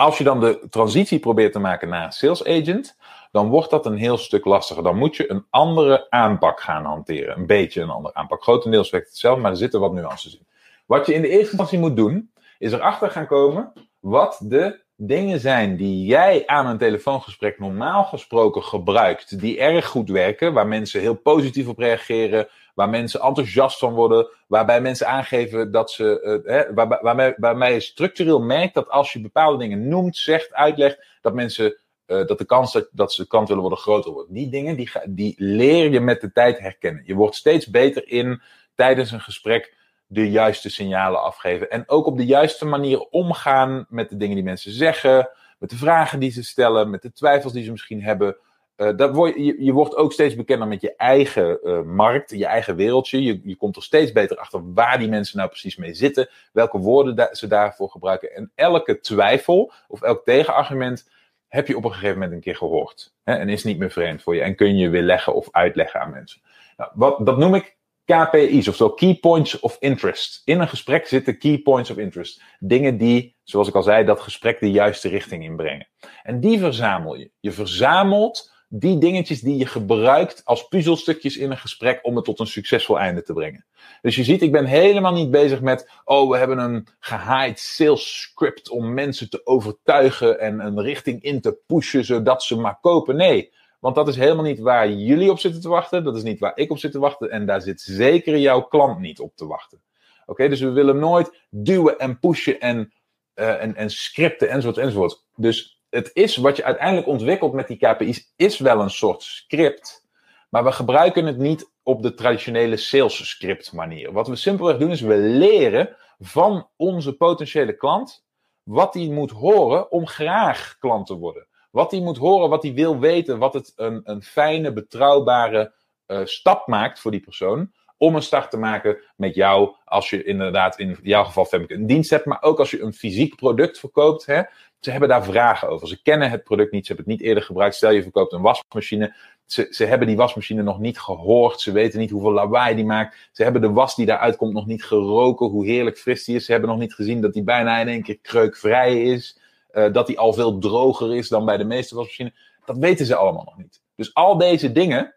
Als je dan de transitie probeert te maken naar sales agent, dan wordt dat een heel stuk lastiger. Dan moet je een andere aanpak gaan hanteren. Een beetje een andere aanpak. Grotendeels werkt hetzelfde, maar er zitten wat nuances in. Wat je in de eerste instantie moet doen, is erachter gaan komen wat de dingen zijn die jij aan een telefoongesprek normaal gesproken gebruikt, die erg goed werken, waar mensen heel positief op reageren, waar mensen enthousiast van worden, waarbij mensen aangeven dat ze, uh, hè, waar, waarmee, waarmee je structureel merkt dat als je bepaalde dingen noemt, zegt, uitlegt, dat mensen, uh, dat de kans dat, dat ze kant willen worden groter wordt. Die dingen, die, die leer je met de tijd herkennen. Je wordt steeds beter in tijdens een gesprek de juiste signalen afgeven. En ook op de juiste manier omgaan met de dingen die mensen zeggen, met de vragen die ze stellen, met de twijfels die ze misschien hebben. Uh, dat word, je, je wordt ook steeds bekender met je eigen uh, markt, je eigen wereldje. Je, je komt er steeds beter achter waar die mensen nou precies mee zitten, welke woorden ze daarvoor gebruiken. En elke twijfel of elk tegenargument heb je op een gegeven moment een keer gehoord. Hè, en is niet meer vreemd voor je en kun je weer leggen of uitleggen aan mensen. Nou, wat, dat noem ik KPI's, oftewel Key Points of Interest. In een gesprek zitten Key Points of Interest. Dingen die, zoals ik al zei, dat gesprek de juiste richting inbrengen. En die verzamel je. Je verzamelt die dingetjes die je gebruikt als puzzelstukjes in een gesprek om het tot een succesvol einde te brengen. Dus je ziet, ik ben helemaal niet bezig met, oh, we hebben een gehaaid sales script om mensen te overtuigen en een richting in te pushen zodat ze maar kopen. Nee, want dat is helemaal niet waar jullie op zitten te wachten. Dat is niet waar ik op zit te wachten. En daar zit zeker jouw klant niet op te wachten. Oké, dus we willen nooit duwen en pushen en, uh, en, en scripten enzovoort enzovoort. Dus het is wat je uiteindelijk ontwikkelt met die KPI's, is wel een soort script. Maar we gebruiken het niet op de traditionele sales script manier. Wat we simpelweg doen is we leren van onze potentiële klant wat hij moet horen om graag klant te worden. Wat hij moet horen, wat hij wil weten, wat het een, een fijne, betrouwbare uh, stap maakt voor die persoon. Om een start te maken met jou, als je inderdaad in jouw geval Femke een dienst hebt, maar ook als je een fysiek product verkoopt. Hè, ze hebben daar vragen over. Ze kennen het product niet, ze hebben het niet eerder gebruikt. Stel je verkoopt een wasmachine. Ze, ze hebben die wasmachine nog niet gehoord. Ze weten niet hoeveel lawaai die maakt. Ze hebben de was die daaruit komt nog niet geroken, hoe heerlijk fris die is. Ze hebben nog niet gezien dat die bijna in één keer kreukvrij is. Uh, dat die al veel droger is dan bij de meeste wasmachines. Dat weten ze allemaal nog niet. Dus al deze dingen,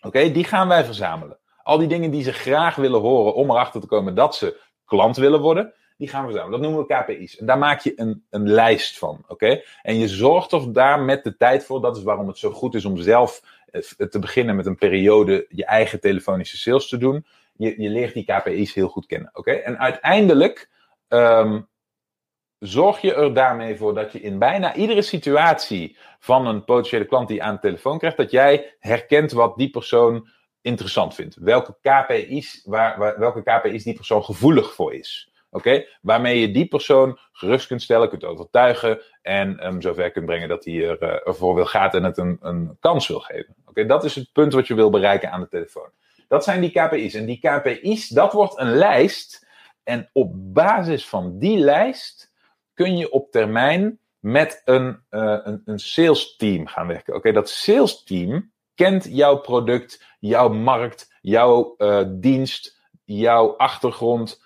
oké, die gaan wij verzamelen. Al die dingen die ze graag willen horen om erachter te komen dat ze klant willen worden, die gaan we verzamelen. Dat noemen we KPI's. En daar maak je een, een lijst van, oké? En je zorgt er daar met de tijd voor. Dat is waarom het zo goed is om zelf te beginnen met een periode je eigen telefonische sales te doen. Je, je leert die KPI's heel goed kennen, oké? En uiteindelijk um, zorg je er daarmee voor dat je in bijna iedere situatie van een potentiële klant die aan de telefoon krijgt, dat jij herkent wat die persoon interessant vindt. Welke KPI's, waar, welke KPI's die persoon gevoelig voor is. Oké, waarmee je die persoon gerust kunt stellen, kunt overtuigen en um, zover kunt brengen dat hij er, uh, ervoor wil gaan en het een, een kans wil geven. Oké, dat is het punt wat je wil bereiken aan de telefoon. Dat zijn die KPI's. En die KPI's, dat wordt een lijst. En op basis van die lijst kun je op termijn met een, uh, een, een sales team gaan werken. Oké, dat sales team kent jouw product, jouw markt, jouw uh, dienst, jouw achtergrond,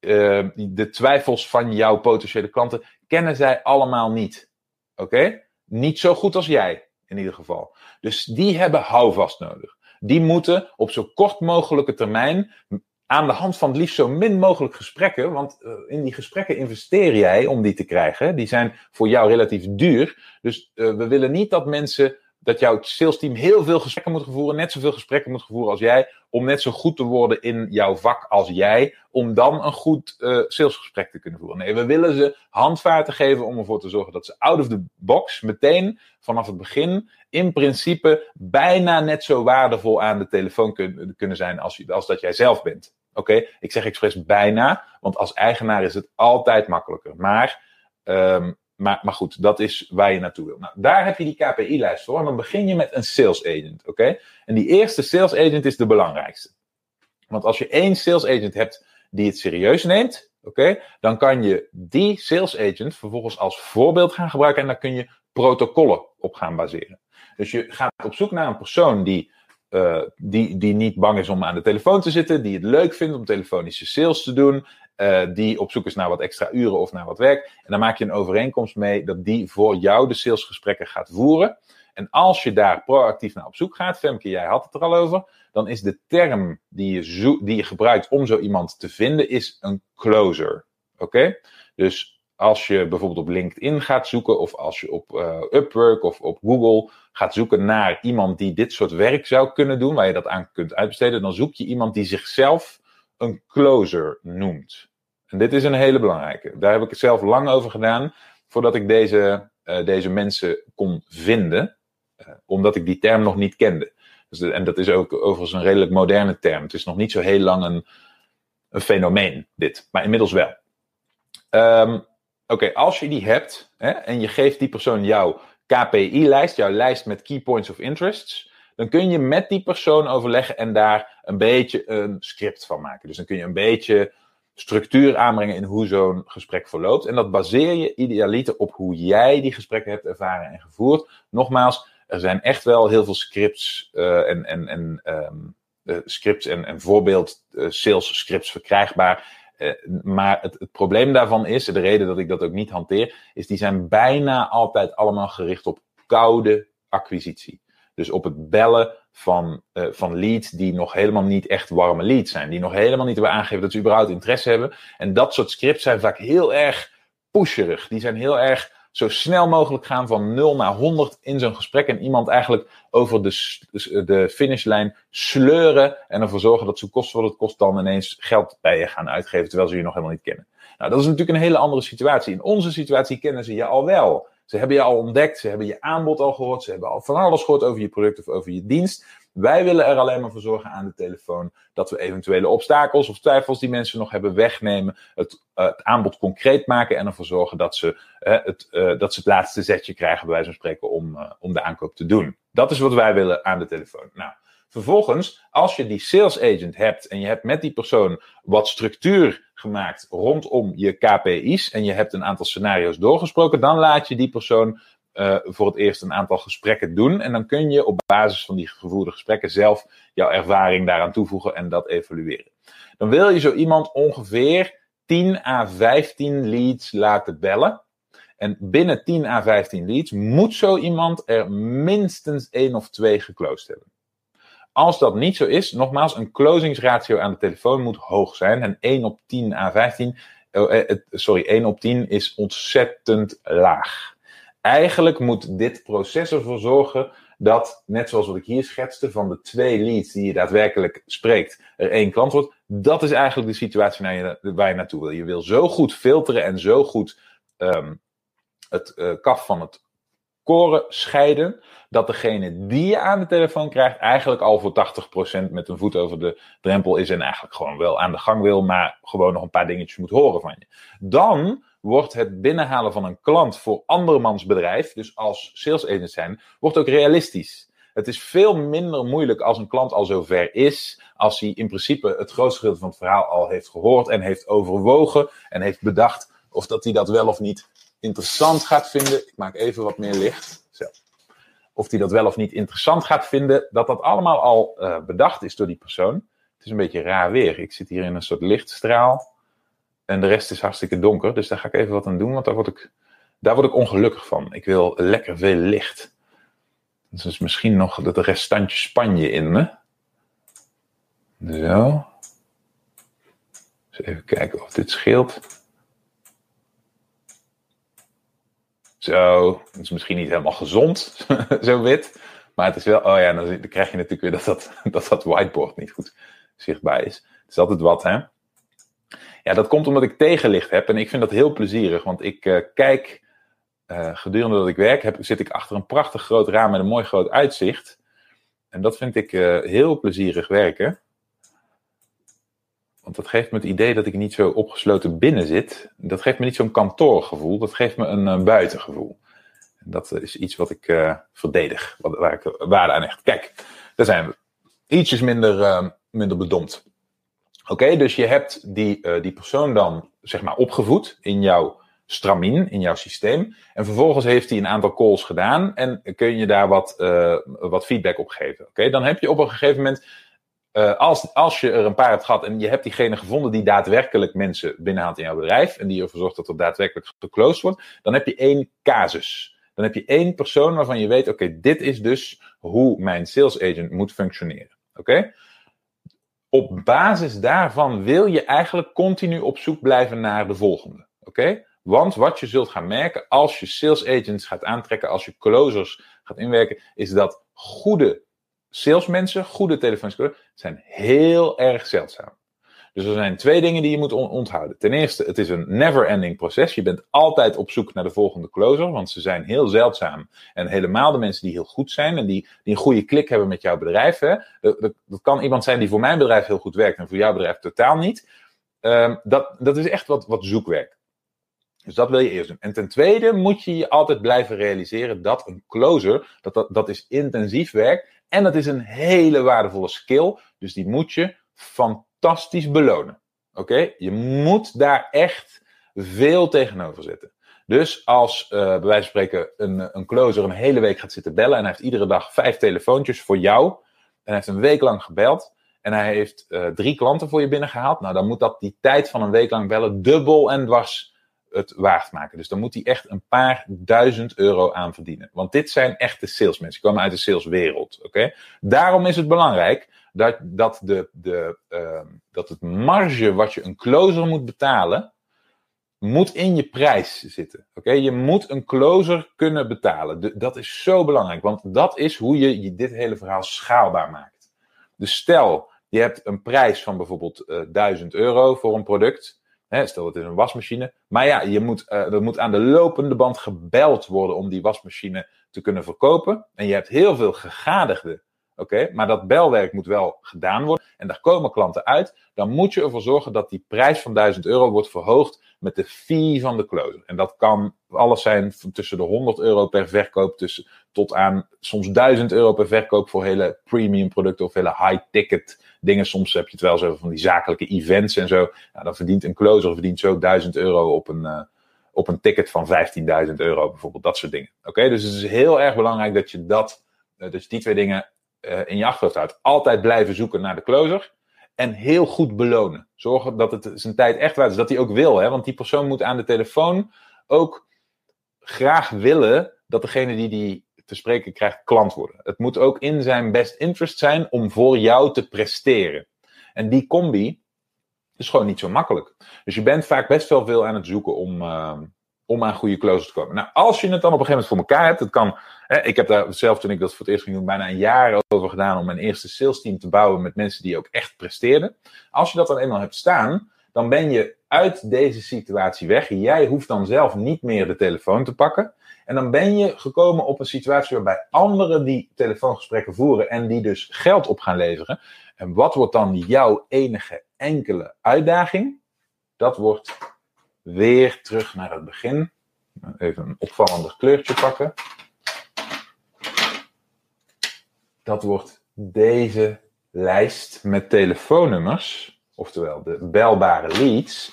uh, de twijfels van jouw potentiële klanten, kennen zij allemaal niet. Oké? Niet zo goed als jij, in ieder geval. Dus die hebben houvast nodig. Die moeten op zo kort mogelijke termijn aan de hand van het liefst zo min mogelijk gesprekken, want uh, in die gesprekken investeer jij om die te krijgen. Die zijn voor jou relatief duur. Dus uh, we willen niet dat mensen, dat jouw salesteam heel veel gesprekken moet voeren, net zoveel gesprekken moet voeren als jij, om net zo goed te worden in jouw vak als jij, om dan een goed uh, salesgesprek te kunnen voeren. Nee, we willen ze handvaten geven om ervoor te zorgen dat ze out of the box meteen vanaf het begin in principe bijna net zo waardevol aan de telefoon kun, kunnen zijn als, als dat jij zelf bent. Oké, ik zeg expres bijna, want als eigenaar is het altijd makkelijker. Maar, um, maar, maar goed, dat is waar je naartoe wil. Nou, daar heb je die KPI-lijst voor. En dan begin je met een sales agent. Oké, en die eerste sales agent is de belangrijkste. Want als je één sales agent hebt die het serieus neemt, oké, dan kan je die sales agent vervolgens als voorbeeld gaan gebruiken en daar kun je protocollen op gaan baseren. Dus je gaat op zoek naar een persoon die uh, die, die niet bang is om aan de telefoon te zitten, die het leuk vindt om telefonische sales te doen, uh, die op zoek is naar wat extra uren of naar wat werk. En dan maak je een overeenkomst mee dat die voor jou de salesgesprekken gaat voeren. En als je daar proactief naar op zoek gaat, Femke, jij had het er al over, dan is de term die je, zo die je gebruikt om zo iemand te vinden, is een closer. Oké? Dus als je bijvoorbeeld op LinkedIn gaat zoeken, of als je op uh, Upwork of op Google gaat zoeken naar iemand die dit soort werk zou kunnen doen, waar je dat aan kunt uitbesteden, dan zoek je iemand die zichzelf een closer noemt. En dit is een hele belangrijke. Daar heb ik het zelf lang over gedaan voordat ik deze, uh, deze mensen kon vinden, uh, omdat ik die term nog niet kende. Dus en dat is ook overigens een redelijk moderne term. Het is nog niet zo heel lang een, een fenomeen, dit, maar inmiddels wel. Um, okay, als je die hebt hè, en je geeft die persoon jouw KPI-lijst, jouw lijst met key points of interests, dan kun je met die persoon overleggen en daar een beetje een script van maken. Dus dan kun je een beetje structuur aanbrengen in hoe zo'n gesprek verloopt. En dat baseer je idealiter op hoe jij die gesprekken hebt ervaren en gevoerd. Nogmaals, er zijn echt wel heel veel scripts uh, en, en, en um, uh, scripts en, en voorbeeld uh, sales scripts verkrijgbaar. Uh, maar het, het, probleem daarvan is, de reden dat ik dat ook niet hanteer, is die zijn bijna altijd allemaal gericht op koude acquisitie. Dus op het bellen van, uh, van leads die nog helemaal niet echt warme leads zijn. Die nog helemaal niet hebben aangegeven dat ze überhaupt interesse hebben. En dat soort scripts zijn vaak heel erg pusherig. Die zijn heel erg zo snel mogelijk gaan van 0 naar 100 in zo'n gesprek. En iemand eigenlijk over de, de finishlijn sleuren. En ervoor zorgen dat ze kost wat het kost dan ineens geld bij je gaan uitgeven. Terwijl ze je nog helemaal niet kennen. Nou, dat is natuurlijk een hele andere situatie. In onze situatie kennen ze je al wel. Ze hebben je al ontdekt, ze hebben je aanbod al gehoord, ze hebben al van alles gehoord over je product of over je dienst. Wij willen er alleen maar voor zorgen aan de telefoon dat we eventuele obstakels of twijfels die mensen nog hebben wegnemen, het, uh, het aanbod concreet maken en ervoor zorgen dat ze, uh, het, uh, dat ze het laatste zetje krijgen, bij wijze van spreken, om, om de aankoop te doen. Dat is wat wij willen aan de telefoon. Nou, vervolgens, als je die sales agent hebt en je hebt met die persoon wat structuur gemaakt rondom je KPI's en je hebt een aantal scenario's doorgesproken, dan laat je die persoon uh, voor het eerst een aantal gesprekken doen. En dan kun je op basis van die gevoerde gesprekken zelf jouw ervaring daaraan toevoegen en dat evalueren. Dan wil je zo iemand ongeveer 10 à 15 leads laten bellen. En binnen 10 à 15 leads moet zo iemand er minstens één of twee geclosed hebben. Als dat niet zo is, nogmaals, een closingsratio aan de telefoon moet hoog zijn. En 1 op 10 à 15, uh, sorry, 1 op 10 is ontzettend laag. Eigenlijk moet dit proces ervoor zorgen dat, net zoals wat ik hier schetste, van de twee leads die je daadwerkelijk spreekt, er één klant wordt. Dat is eigenlijk de situatie waar je, waar naartoe wil. Je wil zo goed filteren en zo goed um, het uh, kaf van het koren scheiden, dat degene die je aan de telefoon krijgt eigenlijk al voor 80% met een voet over de drempel is en eigenlijk gewoon wel aan de gang wil, maar gewoon nog een paar dingetjes moet horen van je. Dan wordt het binnenhalen van een klant voor andermans bedrijf, dus als sales agent zijn, wordt ook realistisch. Het is veel minder moeilijk als een klant al zover is, als hij in principe het grootste gedeelte van het verhaal al heeft gehoord en heeft overwogen en heeft bedacht of dat hij dat wel of niet interessant gaat vinden. Ik maak even wat meer licht. Zo. Of hij dat wel of niet interessant gaat vinden, dat dat allemaal al uh, bedacht is door die persoon. Het is een beetje raar weer. Ik zit hier in een soort lichtstraal. En de rest is hartstikke donker. Dus daar ga ik even wat aan doen, want daar word ik, daar word ik ongelukkig van. Ik wil lekker veel licht. Dus misschien nog het restantje Spanje in me. Zo. Dus even kijken of dit scheelt. Zo, het is misschien niet helemaal gezond, zo wit. Maar het is wel, oh ja, dan krijg je natuurlijk weer dat dat, dat, dat whiteboard niet goed zichtbaar is. Het is altijd wat, hè. Ja, dat komt omdat ik tegenlicht heb en ik vind dat heel plezierig. Want ik uh, kijk, uh, gedurende dat ik werk, zit ik achter een prachtig groot raam met een mooi groot uitzicht. En dat vind ik uh, heel plezierig werken. Want dat geeft me het idee dat ik niet zo opgesloten binnen zit. Dat geeft me niet zo'n kantoorgevoel, dat geeft me een buitengevoel. En dat is iets wat ik verdedig, waar ik waarde aan hecht. Kijk, daar zijn we. Ietsjes minder, minder bedompt. Oké, dus je hebt die, uh, die persoon dan zeg maar opgevoed in jouw stramien, in jouw systeem. En vervolgens heeft hij een aantal calls gedaan en kun je daar wat, uh, wat feedback op geven. Oké, dan heb je op een gegeven moment, uh, als, als je er een paar hebt gehad en je hebt diegene gevonden die daadwerkelijk mensen binnenhaalt in jouw bedrijf en die ervoor zorgt dat er daadwerkelijk geclosed wordt, dan heb je één casus. Dan heb je één persoon waarvan je weet, oké, dit is dus hoe mijn sales agent moet functioneren. Oké? Op basis daarvan wil je eigenlijk continu op zoek blijven naar de volgende. Oké? Want wat je zult gaan merken als je sales agents gaat aantrekken, als je closers gaat inwerken, is dat goede salesmensen, goede telefonische zijn heel erg zeldzaam. Dus er zijn twee dingen die je moet onthouden. Ten eerste, het is een never-ending proces. Je bent altijd op zoek naar de volgende closer, want ze zijn heel zeldzaam. En helemaal de mensen die heel goed zijn en die, die een goede klik hebben met jouw bedrijf. Hè, dat, kan iemand zijn die voor mijn bedrijf heel goed werkt en voor jouw bedrijf totaal niet. Um, dat, dat is echt wat, wat zoekwerk. Dus dat wil je eerst doen. En ten tweede moet je je altijd blijven realiseren dat een closer, dat, dat, dat is intensief werk en dat is een hele waardevolle skill. Dus die moet je fantastisch belonen. Oké? Je moet daar echt veel tegenover zetten. Dus als uh, bij wijze van spreken een, een closer een hele week gaat zitten bellen en hij heeft iedere dag vijf telefoontjes voor jou en hij heeft een week lang gebeld en hij heeft uh, drie klanten voor je binnengehaald, nou dan moet dat die tijd van een week lang bellen dubbel en dwars het waard maken. Dus dan moet hij echt een paar duizend euro aan verdienen. Want dit zijn echte salesmensen. Die komen uit de saleswereld. Oké? Daarom is het belangrijk dat, dat, de, de, uh, dat het marge wat je een closer moet betalen, moet in je prijs zitten. Oké? Je moet een closer kunnen betalen. dat is zo belangrijk. Want dat is hoe je, dit hele verhaal schaalbaar maakt. Dus stel, je hebt een prijs van bijvoorbeeld uh, 1000 euro voor een product. Stel het is een wasmachine. Maar ja, je moet, uh, er moet aan de lopende band gebeld worden om die wasmachine te kunnen verkopen. En je hebt heel veel gegadigden. Oké, maar dat belwerk moet wel gedaan worden. En daar komen klanten uit. Dan moet je ervoor zorgen dat die prijs van 1000 euro wordt verhoogd met de fee van de closer. En dat kan alles zijn tussen de 100 euro per verkoop tussen, tot aan soms 1000 euro per verkoop voor hele premium producten of hele high ticket dingen. Soms heb je het wel zo van die zakelijke events en zo. Nou, dan verdient een closer verdient zo 1000 euro op een, uh, op een ticket van 15.000 euro, bijvoorbeeld dat soort dingen. Oké, dus het is heel erg belangrijk dat je, dat, je die twee dingen uh, in je achterhoofd houdt. Altijd blijven zoeken naar de closer. En heel goed belonen. Zorgen dat het zijn tijd echt waard is. Dat hij ook wil. Hè? Want die persoon moet aan de telefoon ook graag willen dat degene die die te spreken krijgt klant worden. Het moet ook in zijn best interest zijn om voor jou te presteren. En die combi is gewoon niet zo makkelijk. Dus je bent vaak best wel veel aan het zoeken om, uh, om aan goede closers te komen. Nou, als je het dan op een gegeven moment voor elkaar hebt, het kan. Hè, ik heb daar zelf toen ik dat voor het eerst ging doen, bijna een jaar over gedaan om mijn eerste sales team te bouwen met mensen die ook echt presteerden. Als je dat dan eenmaal hebt staan, dan ben je uit deze situatie weg. Jij hoeft dan zelf niet meer de telefoon te pakken. En dan ben je gekomen op een situatie waarbij anderen die telefoongesprekken voeren en die dus geld op gaan leveren. En wat wordt dan jouw enige enkele uitdaging? Dat wordt weer terug naar het begin. Even een opvallender kleurtje pakken. Dat wordt deze lijst met telefoonnummers, oftewel de belbare leads,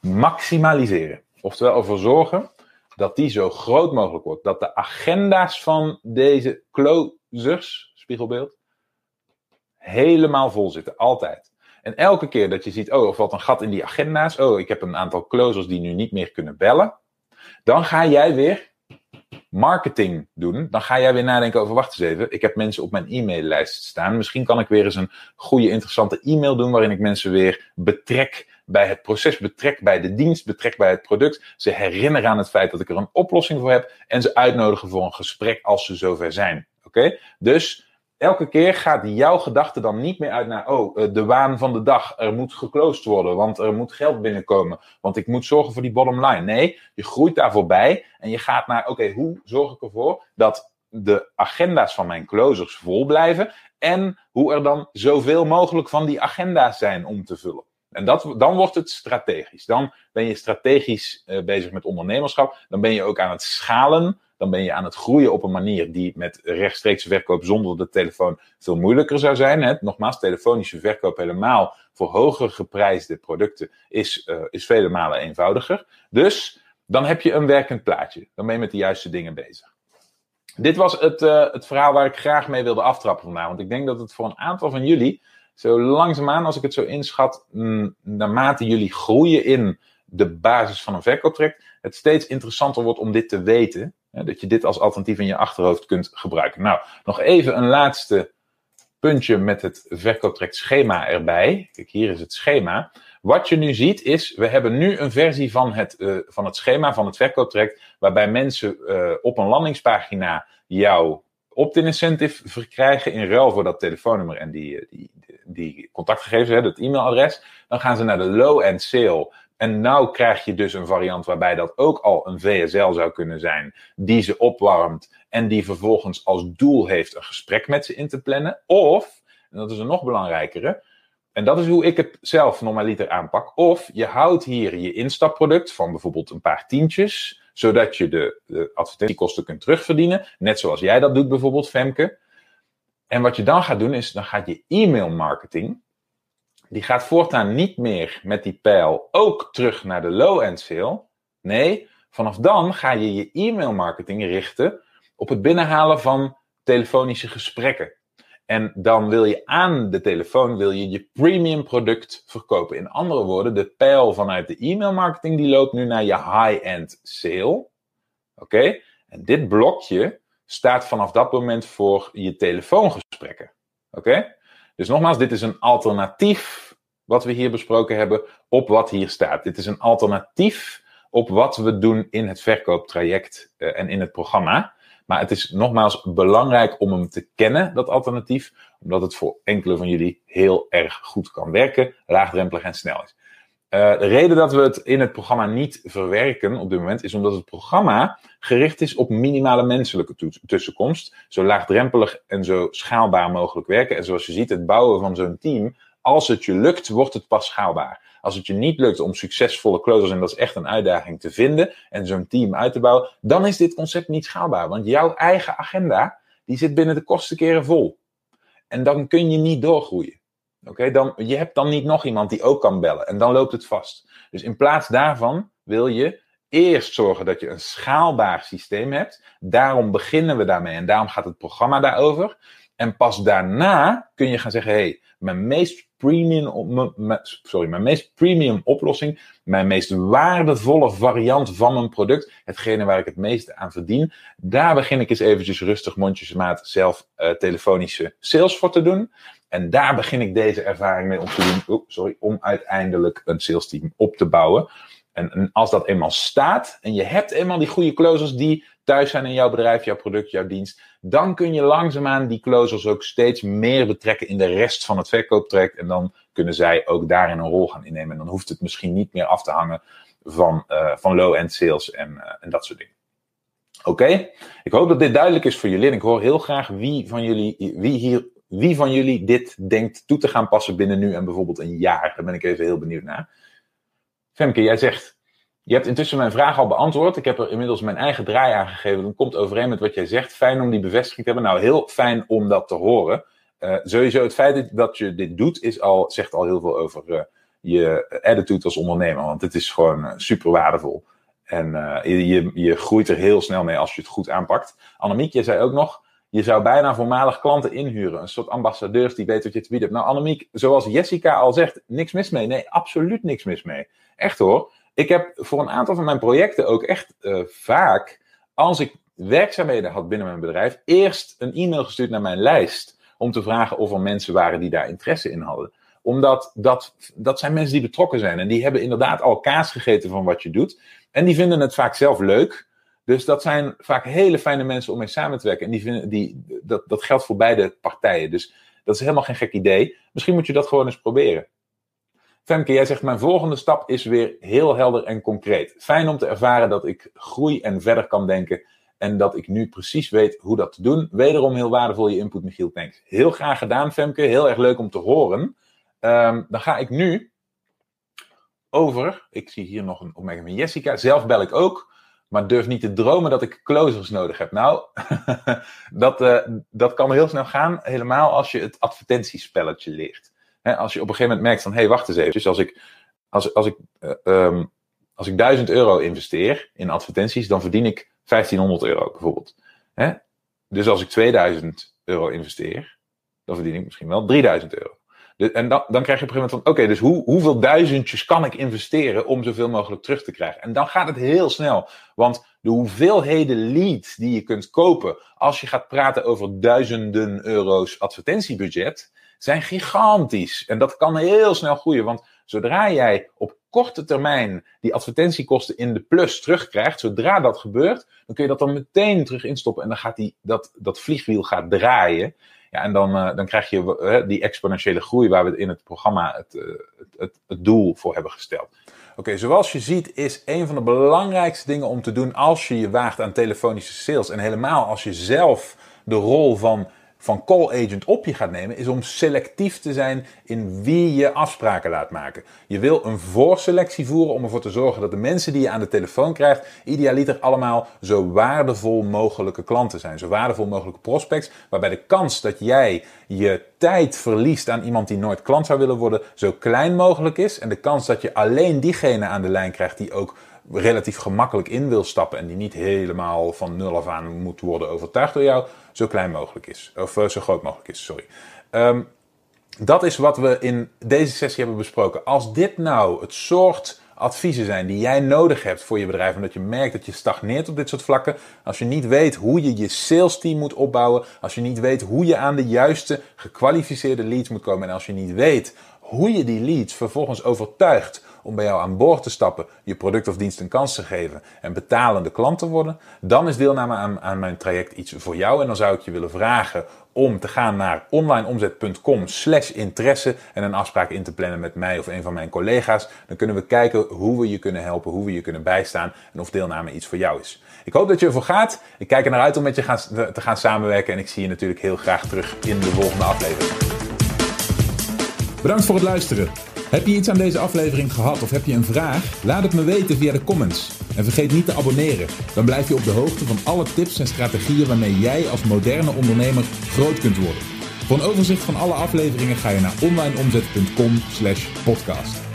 maximaliseren. Oftewel ervoor zorgen dat die zo groot mogelijk wordt. Dat de agenda's van deze closers, spiegelbeeld, helemaal vol zitten. Altijd. En elke keer dat je ziet, oh, er valt een gat in die agenda's. Oh, ik heb een aantal closers die nu niet meer kunnen bellen. Dan ga jij weer marketing doen. Dan ga jij weer nadenken over, wacht eens even. Ik heb mensen op mijn e-maillijst staan. Misschien kan ik weer eens een goede, interessante e-mail doen. Waarin ik mensen weer betrek bij het proces, betrek bij de dienst, betrek bij het product. Ze herinneren aan het feit dat ik er een oplossing voor heb. En ze uitnodigen voor een gesprek als ze zover zijn. Oké? Dus elke keer gaat jouw gedachte dan niet meer uit naar, oh, eh, de waan van de dag. Er moet geclosed worden, want er moet geld binnenkomen. Want ik moet zorgen voor die bottom line. Nee, je groeit daar voorbij en je gaat naar, oké, hoe zorg ik ervoor dat de agenda's van mijn closers vol blijven en hoe er dan zoveel mogelijk van die agenda's zijn om te vullen. En dat, dan wordt het strategisch. Dan ben je strategisch uh, bezig met ondernemerschap. Dan ben je ook aan het schalen dan ben je aan het groeien op een manier die met rechtstreekse verkoop zonder de telefoon veel moeilijker zou zijn. Hè. Nogmaals, telefonische verkoop helemaal voor hoger geprijsde producten is, uh, is vele malen eenvoudiger. Dus dan heb je een werkend plaatje. Dan ben je met de juiste dingen bezig. Dit was het, uh, het verhaal waar ik graag mee wilde aftrappen vandaag. Want ik denk dat het voor een aantal van jullie, zo langzaamaan als ik het zo inschat, mm, naarmate jullie groeien in de basis van een verkooptraject, het steeds interessanter wordt om dit te weten dat je dit als alternatief in je achterhoofd kunt gebruiken. Nou, nog even een laatste puntje met het verkooptraject schema erbij. Kijk, hier is het schema. Wat je nu ziet is, we hebben nu een versie van het, uh, van het schema, van het verkooptraject, waarbij mensen uh, op een landingspagina jouw opt-in incentive verkrijgen in ruil voor dat telefoonnummer en die, die, die contactgegevens, hè, dat e-mailadres. Dan gaan ze naar de low-end sale. En nou krijg je dus een variant waarbij dat ook al een VSL zou kunnen zijn, die ze opwarmt en die vervolgens als doel heeft een gesprek met ze in te plannen. Of, en dat is een nog belangrijkere, en dat is hoe ik het zelf normaliter aanpak. Of je houdt hier je instapproduct van bijvoorbeeld een paar tientjes, zodat je de, de advertentiekosten kunt terugverdienen. Net zoals jij dat doet bijvoorbeeld, Femke. En wat je dan gaat doen is, dan gaat je e-mail marketing, die gaat voortaan niet meer met die pijl ook terug naar de low-end sale. Nee, vanaf dan ga je je e-mail marketing richten op het binnenhalen van telefonische gesprekken. En dan wil je aan de telefoon wil je, je premium product verkopen. In andere woorden, de pijl vanuit de e-mail marketing die loopt nu naar je high-end sale. Oké? En dit blokje staat vanaf dat moment voor je telefoongesprekken. Oké? Dus nogmaals, dit is een alternatief wat we hier besproken hebben op wat hier staat. Dit is een alternatief op wat we doen in het verkooptraject uh, en in het programma. Maar het is nogmaals belangrijk om hem te kennen, dat alternatief, omdat het voor enkele van jullie heel erg goed kan werken, laagdrempelig en snel is. Uh, de reden dat we het in het programma niet verwerken op dit moment is omdat het programma gericht is op minimale menselijke tussenkomst. Zo laagdrempelig en zo schaalbaar mogelijk werken. En zoals je ziet, het bouwen van zo'n team, als het je lukt, wordt het pas schaalbaar. Als het je niet lukt om succesvolle closers, en dat is echt een uitdaging te vinden, en zo'n team uit te bouwen, dan is dit concept niet schaalbaar. Want jouw eigen agenda, die zit binnen de kostenkeren vol. En dan kun je niet doorgroeien. Oké, dan je hebt dan niet nog iemand die ook kan bellen. En dan loopt het vast. Dus in plaats daarvan wil je eerst zorgen dat je een schaalbaar systeem hebt. Daarom beginnen we daarmee. En daarom gaat het programma daarover. En pas daarna kun je gaan zeggen: hé, hey, mijn meest premium, sorry, mijn meest premium oplossing, mijn meest waardevolle variant van mijn product, hetgene waar ik het meeste aan verdien, daar begin ik eens eventjes rustig mondjesmaat zelf uh, telefonische sales voor te doen. En daar begin ik deze ervaring mee om te doen, oh, sorry, om uiteindelijk een sales team op te bouwen. En, en, als dat eenmaal staat en je hebt eenmaal die goede closers die thuis zijn in jouw bedrijf, jouw product, jouw dienst, dan kun je langzaamaan die closers ook steeds meer betrekken in de rest van het verkooptraject. En dan kunnen zij ook daarin een rol gaan innemen. En dan hoeft het misschien niet meer af te hangen van, uh, van low-end sales en, uh, en dat soort dingen. Oké, ik hoop dat dit duidelijk is voor jullie. En ik hoor heel graag wie van jullie, wie hier, wie van jullie dit denkt toe te gaan passen binnen nu en bijvoorbeeld een jaar. Daar ben ik even heel benieuwd naar. Femke, jij zegt je hebt intussen mijn vraag al beantwoord. Ik heb er inmiddels mijn eigen draai aan gegeven. Dat komt overeen met wat jij zegt. Fijn om die bevestiging te hebben. Nou, heel fijn om dat te horen. Uh, sowieso het feit dat je dit doet, is al, zegt al heel veel over uh, je attitude als ondernemer. Want het is gewoon uh, super waardevol. En je, je, groeit er heel snel mee als je het goed aanpakt. Annemiek, je zei ook nog, je zou bijna voormalig klanten inhuren. Een soort ambassadeurs die weten wat je te bieden hebt. Nou, Annemiek, zoals Jessica al zegt, niks mis mee. Nee, absoluut niks mis mee. Echt hoor ik heb voor een aantal van mijn projecten ook echt uh, vaak, als ik werkzaamheden had binnen mijn bedrijf, eerst een e-mail gestuurd naar mijn lijst. Om te vragen of er mensen waren die daar interesse in hadden. Omdat dat, dat zijn mensen die betrokken zijn. En die hebben inderdaad al kaas gegeten van wat je doet. En die vinden het vaak zelf leuk. Dus dat zijn vaak hele fijne mensen om mee samen te werken. En die vinden, die, dat, dat geldt voor beide partijen. Dus dat is helemaal geen gek idee. Misschien moet je dat gewoon eens proberen. Femke, jij zegt mijn volgende stap is weer heel helder en concreet. Fijn om te ervaren dat ik groei en verder kan denken en dat ik nu precies weet hoe dat te doen. Wederom heel waardevol je input, Michiel. Thanks. Heel graag gedaan, Femke. Heel erg leuk om te horen. Um, dan ga ik nu over. Ik zie hier nog een opmerking van Jessica. Zelf bel ik ook, maar durf niet te dromen dat ik closers nodig heb. Nou, dat, uh, dat kan heel snel gaan, helemaal als je het advertentiespelletje leert als je op een gegeven moment merkt van, hé, hey, wacht eens even. Dus als ik, als, als, ik, uh, um, als ik 1000 euro investeer in advertenties, dan verdien ik 1500 euro bijvoorbeeld. Dus als ik 2000 euro investeer, dan verdien ik misschien wel 3000 euro. En dan, dan krijg je op een gegeven moment van, oké, dus hoe, hoeveel duizendjes kan ik investeren om zoveel mogelijk terug te krijgen? En dan gaat het heel snel. Want de hoeveelheden leads die je kunt kopen als je gaat praten over duizenden euro's advertentiebudget, zijn gigantisch. En dat kan heel snel groeien, want zodra jij op korte termijn die advertentiekosten in de plus terugkrijgt, zodra dat gebeurt, dan kun je dat dan meteen terug instoppen en dan gaat die, dat, dat vliegwiel gaat draaien. En dan, uh, dan krijg je uh, die exponentiële groei waar we in het programma het, uh, het, het, het, doel voor hebben gesteld. Oké, zoals je ziet is een van de belangrijkste dingen om te doen als je je waagt aan telefonische sales. En helemaal als je zelf de rol van van call agent op je gaat nemen, is om selectief te zijn in wie je afspraken laat maken. Je wil een voorselectie voeren om ervoor te zorgen dat de mensen die je aan de telefoon krijgt, idealiter allemaal zo waardevol mogelijke klanten zijn. Zo waardevol mogelijke prospects, waarbij de kans dat jij je tijd verliest aan iemand die nooit klant zou willen worden, zo klein mogelijk is. En de kans dat je alleen diegene aan de lijn krijgt die ook relatief gemakkelijk in wil stappen en die niet helemaal van nul af aan moet worden overtuigd door jou, zo klein mogelijk is. Of uh, zo groot mogelijk is, sorry. Um, dat is wat we in deze sessie hebben besproken. Als dit nou het soort adviezen zijn die jij nodig hebt voor je bedrijf, omdat je merkt dat je stagneert op dit soort vlakken, als je niet weet hoe je je sales team moet opbouwen, als je niet weet hoe je aan de juiste gekwalificeerde leads moet komen en als je niet weet hoe je die leads vervolgens overtuigt om bij jou aan boord te stappen, je product of dienst een kans te geven en betalende klant te worden, dan is deelname aan, aan mijn traject iets voor jou. En dan zou ik je willen vragen om te gaan naar onlineomzet.com slash interesse en een afspraak in te plannen met mij of een van mijn collega's. Dan kunnen we kijken hoe we je kunnen helpen, hoe we je kunnen bijstaan en of deelname iets voor jou is. Ik hoop dat je ervoor gaat. Ik kijk er naar uit om met je gaan, te gaan samenwerken en ik zie je natuurlijk heel graag terug in de volgende aflevering. Bedankt voor het luisteren. Heb je iets aan deze aflevering gehad of heb je een vraag? Laat het me weten via de comments. En vergeet niet te abonneren. Dan blijf je op de hoogte van alle tips en strategieën waarmee jij als moderne ondernemer groot kunt worden. Voor een overzicht van alle afleveringen ga je naar onlineomzet.com/podcast.